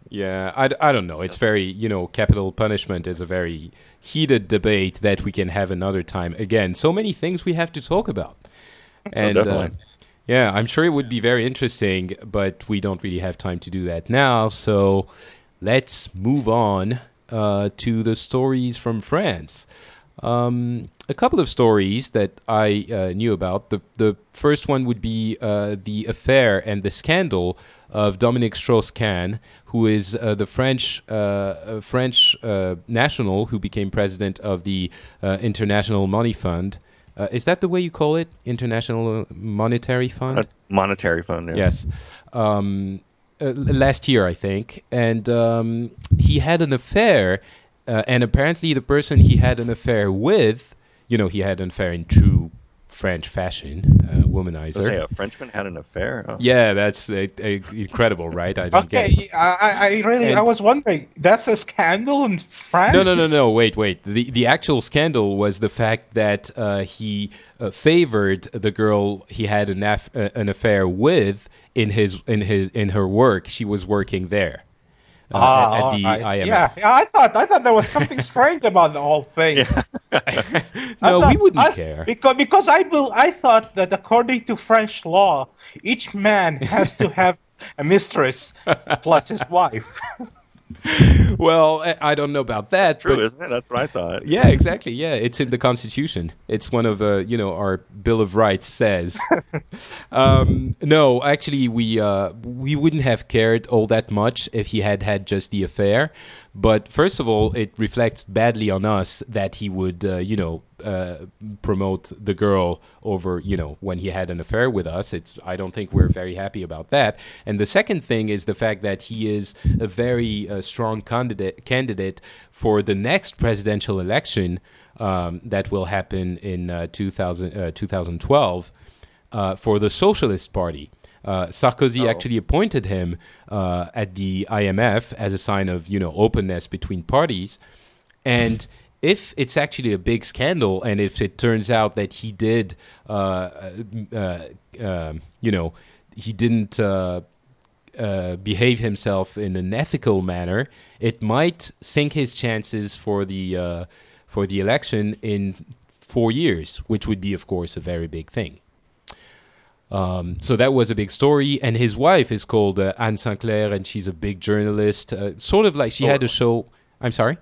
Yeah, I, I don't know. It's very, you know, capital punishment is a very heated debate that we can have another time. Again, so many things we have to talk about. And uh, definitely. yeah, I'm sure it would be very interesting, but we don't really have time to do that now. So let's move on uh, to the stories from France. Um, a couple of stories that I uh, knew about. The the first one would be uh, the affair and the scandal of Dominique Strauss-Kahn, who is uh, the French uh, French uh, national who became president of the uh, International Money Fund. Uh, is that the way you call it? International Monetary Fund. monetary fund. Yeah. Yes. Um, uh, last year, I think. And um, he had an affair, uh, and apparently, the person he had an affair with, you know, he had an affair in true French fashion, uh, womanizer. say a Frenchman had an affair. Oh. Yeah, that's uh, uh, incredible, right? I don't okay, get. I, I I really I was wondering. That's a scandal in France. No, no, no, no. Wait, wait. The the actual scandal was the fact that uh, he uh, favored the girl he had an aff- uh, an affair with in his in his in her work. She was working there. Uh, Ah, at, at the right. IMF. Yeah, yeah, I thought I thought there was something strange about the whole thing. Yeah. I no, we wouldn't I- care. because because I bel I thought that according to French law, each man has to have a mistress plus his wife. well, I, don't know about that. That's true, but- isn't it? That's what I thought. Yeah, exactly. Yeah, it's in the Constitution. It's one of uh, you know our Bill of Rights says. um, no, actually, we uh, we wouldn't have cared all that much if he had had just the affair. But first of all, it reflects badly on us that he would uh, you know uh, promote the girl over you know when he had an affair with us. It's I don't think we're very happy about that. And the second thing is the fact that he is a very uh, strong candidate candidate for the next presidential election um, that will happen in uh, 2000, uh, 2012 uh, for the Socialist Party. Uh, Sarkozy Oh. actually appointed him uh, at the IMF as a sign of you know openness between parties, and if it's actually a big scandal, and if it turns out that he did, uh, uh, um, you know, he didn't uh, uh, behave himself in an ethical manner, it might sink his chances for the uh, for the election in four years, which would be, of course, a very big thing. Um, so that was a big story, and his wife is called uh, Anne Sinclair, and she's a big journalist, uh, sort of like she Oh. had a show. I'm sorry.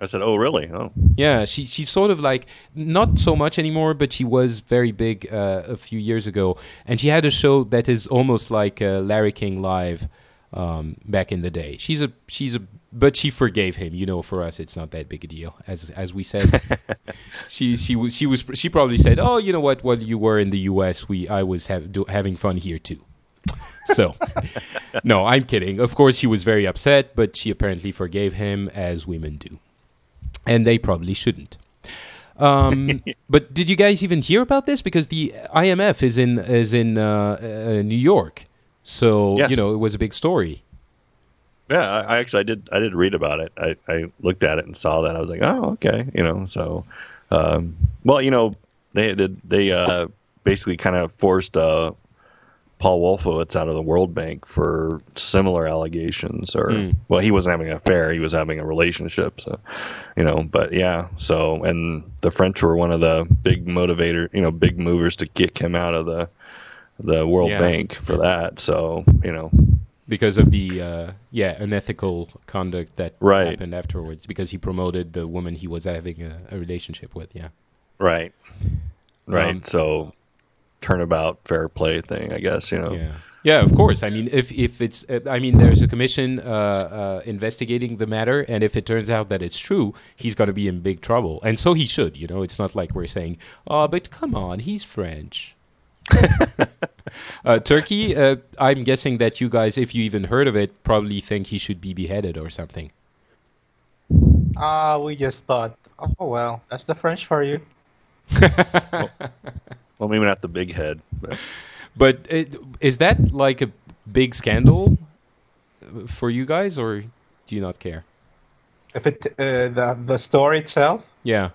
I said, "Oh, really? Oh, Yeah, she she's sort of like not so much anymore, but she was very big uh, a few years ago, and she had a show that is almost like uh, Larry King Live um, back in the day. She's a she's a but she forgave him. You know, for us, it's not that big a deal, as as we said. she she was she was she probably said, oh, you know what? While you were in the U.S., we I was have, do, having fun here too. So, no, I'm kidding. Of course, she was very upset, but she apparently forgave him, as women do and they probably shouldn't. Um, but did you guys even hear about this? Because the IMF is in is in uh, uh, New York, so Yes. you know it was a big story. yeah." I, I actually I did I did read about it. I, I looked at it and saw that. I was like, "Oh, okay." You know, so um, well, you know, they did they uh, basically kind of forced uh, Paul Wolfowitz out of the World Bank for similar allegations. Or Mm. well, he wasn't having an affair; he was having a relationship. So, you know, but yeah. So, and the French were one of the big motivator, you know, big movers to kick him out of the the World Yeah. Bank for that. So, you know, because of the uh, yeah unethical conduct that Right. happened afterwards. Because he promoted the woman he was having a, a relationship with. Yeah. Right. Right. Um, so turnabout fair play thing, I guess, you know. Yeah. Yeah, of course. I mean, if if it's, I mean, there's a commission uh, uh, investigating the matter, and if it turns out that it's true, he's going to be in big trouble, and so he should. You know, it's not like we're saying, "Oh, but come on, he's French." uh, Turki. Uh, I'm guessing that you guys, if you even heard of it, probably think he should be beheaded or something. Ah, we just thought, oh well, that's the French for you. Well, maybe not the big head, but But it, is that like a big scandal for you guys, or do you not care? If it uh, the the story itself. Yeah.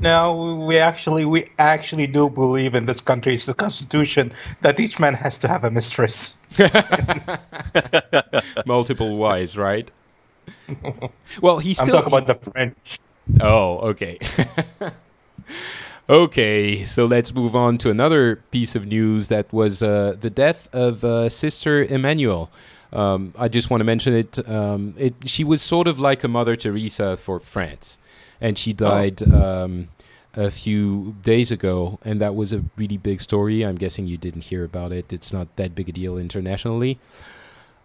No, we actually we actually do believe in this country's constitution that each man has to have a mistress. multiple wives, right? well, he's I'm still. talking about the French. oh, okay. okay, so let's move on to another piece of news that was uh, the death of uh, Sister Emmanuelle. Um, I just want to mention it. Um, it. She was sort of like a Mother Teresa for France, and she died um, a few days ago, and that was a really big story. I'm guessing you didn't hear about it. It's not that big a deal internationally.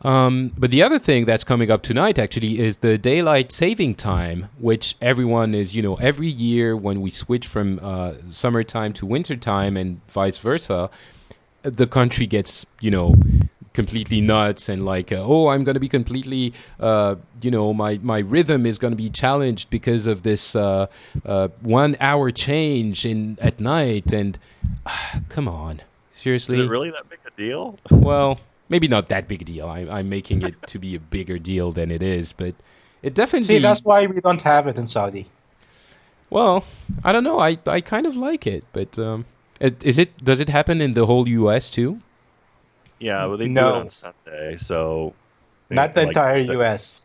Um, but the other thing that's coming up tonight actually is the daylight saving time, which everyone is, you know, every year when we switch from uh, summertime to wintertime and vice versa, the country gets, you know, completely nuts and like, uh, oh, I'm going to be completely, uh, you know, my, my rhythm is going to be challenged because of this uh, uh, one hour change in at night. And come on, seriously. is it really that big a deal? Well, maybe not that big a deal. I, I'm making it to be a bigger deal than it is, but it definitely. See, that's why we don't have it in Saudi. well, I don't know. I I kind of like it, but um, it, is it? Does it happen in the whole U.S. too? Yeah, well, they do it on Sunday, so Not the Like, entire so- U.S.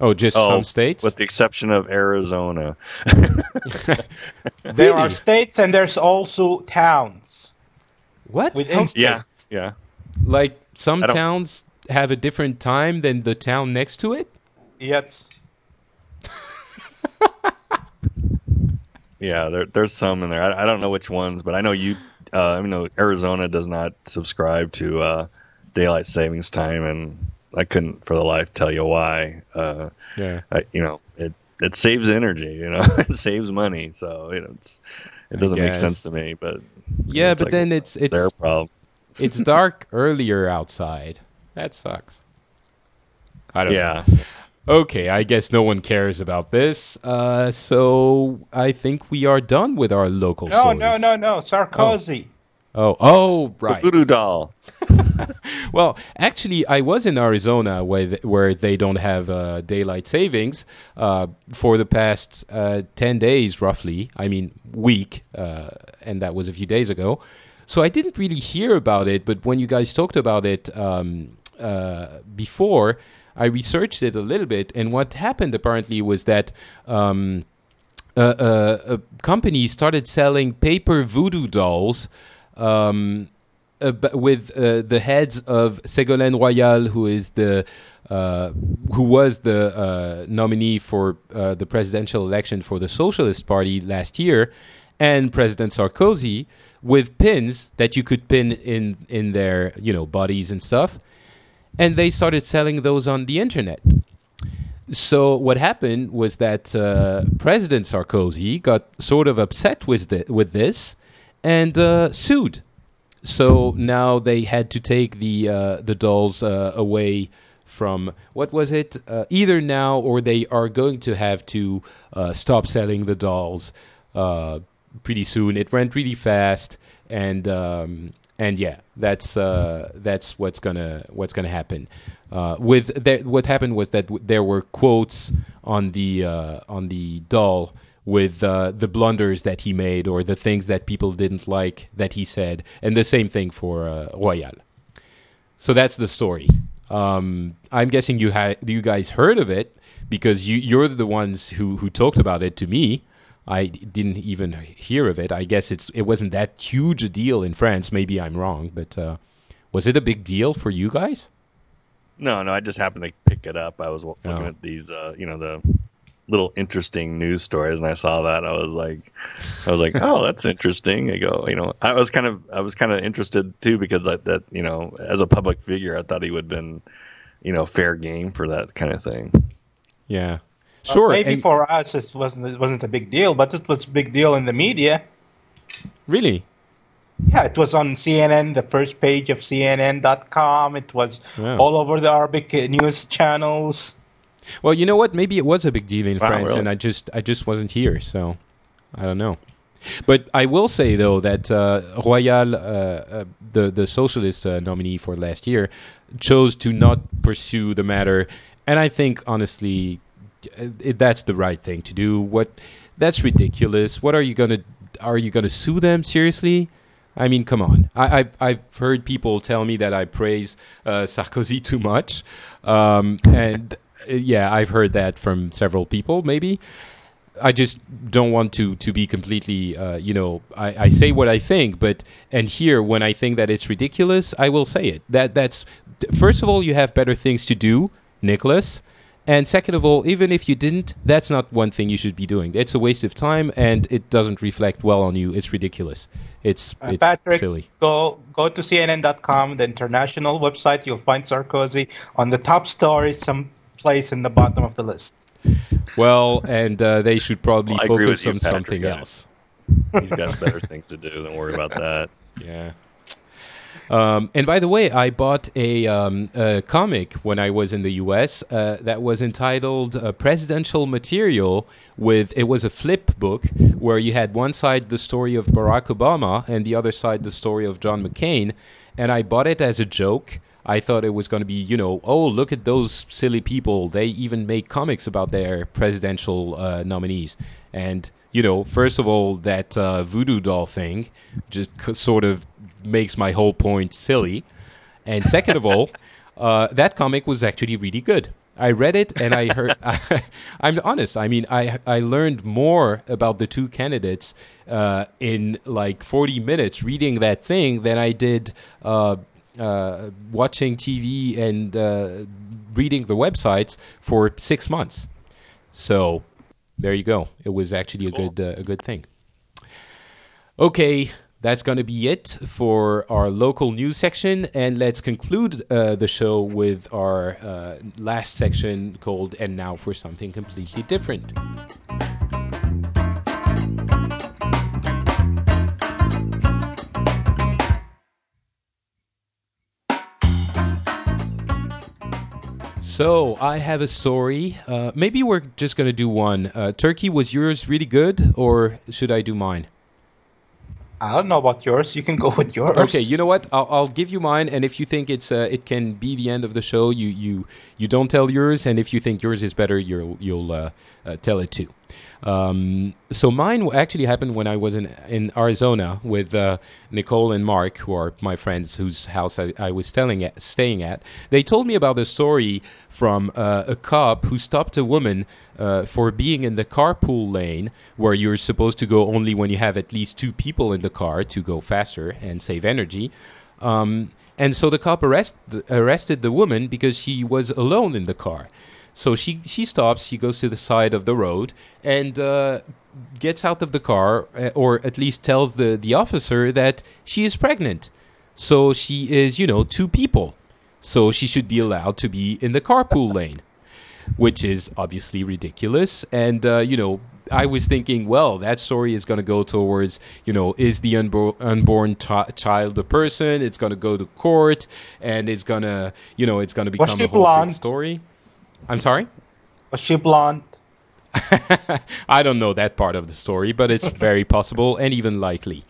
Oh, just Oh, some states. with the exception of Arizona. There are states and there's also towns what? within How- yeah, states. yeah. like some towns have a different time than the town next to it. Yes. Yeah, there, there's some in there. I, I don't know which ones, but I know you. Uh, I know Arizona does not subscribe to uh, daylight savings time, and I couldn't for the life tell you why. Uh, Yeah. I, you know, it it saves energy. You know, it saves money. So you know, it's it doesn't make sense to me. But Yeah, it's but like, then it's it's their problem. it's dark earlier outside. That sucks. I don't Yeah. know. Okay, I guess no one cares about this. Uh, so I think we are done with our local No, stories. no, no, no. Sarkozy. Oh, oh, The right. voodoo doll. Well, actually, I was in Arizona where th- where they don't have uh, daylight savings uh, for the past uh, ten days, roughly. I mean, week, uh, and that was a few days ago. So I didn't really hear about it, but when you guys talked about it um, uh, before, I researched it a little bit, and what happened apparently was that. Um, uh, uh, a company started selling paper voodoo dolls um, uh, with uh, the heads of Ségolène Royal, who is the uh, who was the uh, nominee for uh, the presidential election for the Socialist Party last year, and President Sarkozy, with pins that you could pin in in their you know bodies and stuff, and they started selling those on the internet. So what happened was that uh, President Sarkozy got sort of upset with the, with this and uh, sued. So now they had to take the uh, the dolls uh, away from what was it? Uh, either now or they are going to have to uh, stop selling the dolls pretty soon. It went really fast, and um, and yeah, that's uh, that's what's gonna what's gonna happen. Uh, with what happened was that w- there were quotes on the uh, on the doll with uh, the blunders that he made or the things that people didn't like that he said, and the same thing for uh, Royal. So that's the story. Um, I'm guessing you had you guys heard of it because you you're the ones who who talked about it to me. I didn't even hear of it. I guess it's it wasn't that huge a deal in France. Maybe I'm wrong, but uh, was it a big deal for you guys? No, no, I just happened to pick it up. I was looking Oh. at these, uh, you know, the little interesting news stories, and I saw that. I was like, I was like, oh, that's interesting. I go, you know, I was kind of, I was kind of interested too because that, that, you know, as a public figure, I thought he would have been, you know, fair game for that kind of thing. Yeah, Well, sure. maybe and- for us it wasn't it wasn't a big deal, but it was a big deal in the media. really, Yeah, it was on CNN, the first page of CNN.com. It was Wow. all over the Arabic news channels. Well, you know what? Maybe it was a big deal in Wow, France, really? and I just I just wasn't here, so I don't know. But I will say though that uh, Royal, uh, uh, the the socialist uh, nominee for last year, chose to not pursue the matter, and I think honestly, it, that's the right thing to do. What that's ridiculous. What are you gonna are you gonna sue them seriously? I mean, come on. I, I, I've heard people tell me that I praise uh, Sarkozy too much. Um, and uh, yeah, I've heard that from several people, maybe. I just don't want to, to be completely, uh, you know, I, I say what I think, but, and here, when I think that it's ridiculous, I will say it. That That's, first of all, you have better things to do, Nicholas. And second of all, even if you didn't, that's not one thing you should be doing. It's a waste of time, and it doesn't reflect well on you. It's ridiculous. It's Uh, it's Patrick, silly. go go to CNN.com, the international website. You'll find Sarkozy on the top story, some place in the bottom of the list. Well, and uh, they should probably Well, focus with you, on Patrick, something yeah. else. He's got better things to do than worry about that. Yeah. Um, and by the way, I bought a, um, a comic when I was in the U.S. Uh, that was entitled uh, "Presidential Material." With it was a flip book where you had one side the story of Barack Obama and the other side the story of John McCain. And I bought it as a joke. I thought it was going to be, you know, oh look at those silly people. They even make comics about their presidential uh, nominees. And you know, first of all, that uh, voodoo doll thing just sort of makes my whole point silly. And second of all, uh, that comic was actually really good. I read it and I heard. I, am honest. I mean, I I learned more about the two candidates uh, in like 40 minutes reading that thing than I did uh, uh, watching TV and uh, reading the websites for six months. So there you go. It was actually cool. a good uh, a good thing. Okay, that's going to be it for our local news section. And let's conclude uh, the show with our uh, last section called And Now for Something Completely Different. So I have a story. Uh, maybe we're just going to do one. Uh, Turki, was yours really good, or should I do mine? I don't know about yours. You can go with yours. Okay, you know what? I'll, I'll give you mine, and if you think it's uh, it can be the end of the show, you you you don't tell yours, and if you think yours is better, you'll you'll uh, uh, tell it too. Um, so mine actually happened when I was in, in Arizona with uh, Nicole and Mark, who are my friends whose house I, I was at, staying at. They told me about a story from uh, a cop who stopped a woman uh, for being in the carpool lane, where you're supposed to go only when you have at least two people in the car to go faster and save energy. Um, and so the cop arrest, arrested the woman because she was alone in the car. So she she stops. She goes to the side of the road and uh, gets out of the car, uh, or at least tells the the officer that she is pregnant. So she is, you know, two people. So she should be allowed to be in the carpool lane, which is obviously ridiculous. And uh, you know, I was thinking, well, that story is going to go towards, you know, is the unbo- unborn t- child a person? It's going to go to court, and it's going to, you know, it's going to become a whole story. I'm sorry? Was she blonde? I don't know that part of the story, but it's very possible and even likely.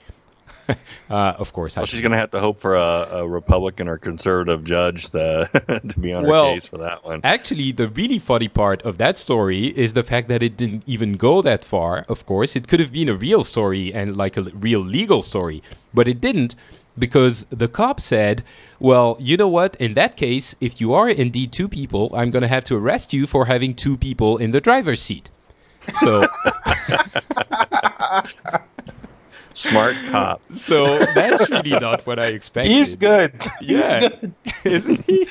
uh, of course. Well, she's going to have to hope for a, a, Republican or conservative judge to, to be on well, her case for that one. Actually, the really funny part of that story is the fact that it didn't even go that far. Of course, it could have been a real story and like a real legal story, but it didn't because the cop said, Well, you know what? In that case, if you are indeed two people, I'm going to have to arrest you for having two people in the driver's seat. So. Smart cop. So that's really not what I expected. He's good. Yeah. He's good. Isn't he?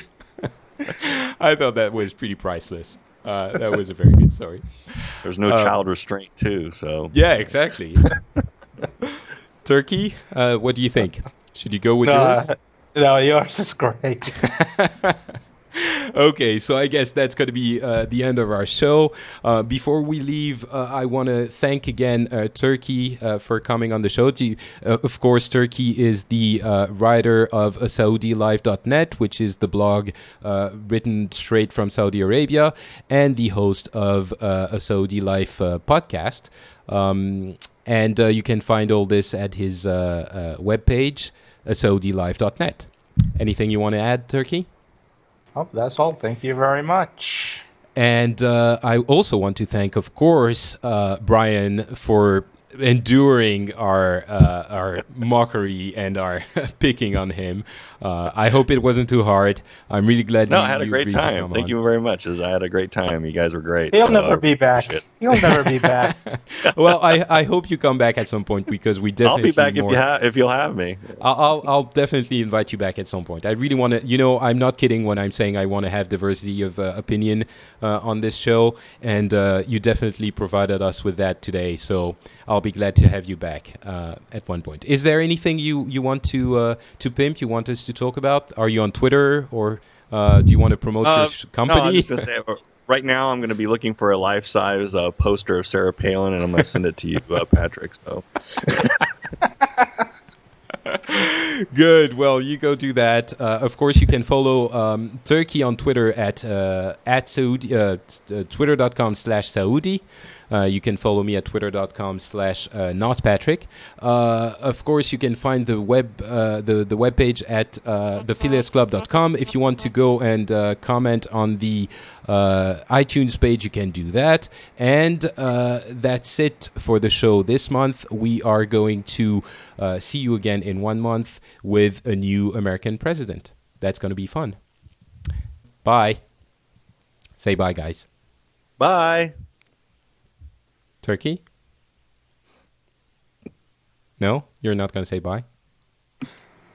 I thought that was pretty priceless. Uh, that was a very good story. There's no uh, child restraint, too, so. Yeah, exactly. Turki, uh, what do you think? Should you go with uh, yours? No, yours is great. okay, so I guess that's going to be uh, the end of our show. Uh, before we leave, uh, I want to thank again uh, Turki uh, for coming on the show. To, uh, of course, Turki is the writer of SaudiLife.net, which is the blog written straight from Saudi Arabia, and the host of a Saudi Life podcast. Um, and uh, you can find all this at his webpage, saudilife.net. Anything you want to add, Turki? Oh, that's all. Thank you very much. And uh, I also want to thank, of course, uh, Brian for enduring our uh, our mockery and our picking on him. Uh, I hope it wasn't too hard. I'm really glad. No, you, I had a great time. Thank on. you very much. I had a great time. You guys were great. He'll so never be back. He'll never be back. well, I, I hope you come back at some point because we definitely. I'll be back more, if you have if you'll have me. I'll, I'll, I'll definitely invite you back at some point. I really want to. You know, I'm not kidding when I'm saying I want to have diversity of uh, opinion uh, on this show, and uh, you definitely provided us with that today. So I'll be glad to have you back uh, at one point. Is there anything you you want to uh, to pimp? You want us to talk about? Are you on Twitter or uh, do you want to promote your uh, sh- company? No, say, uh, right now, I'm going to be looking for a life size uh, poster of Sarah Palin, and I'm going to send it to you, Patrick. So. Good. Well, you go do that. Uh, of course, you can follow um, Turki on Twitter at uh, at Saudi, uh, twitter.com slash Saudi. Uh, you can follow me at twitter.com slash uh, notpatrick. Uh, of course, you can find the web the, the web page at thephileasclub.com. If you want to go and comment on the iTunes page, you can do that. And that's it for the show this month. We are going to see you again in one month with a new American president. That's going to be fun. Bye. Say bye, guys. Bye. Turki? No, you're not going to say bye.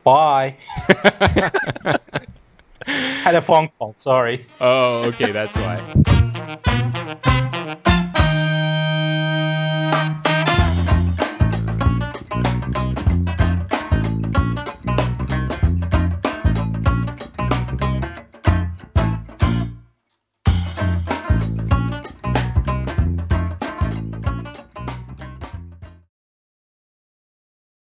Bye. Had a phone call. Sorry. Oh, okay, that's why.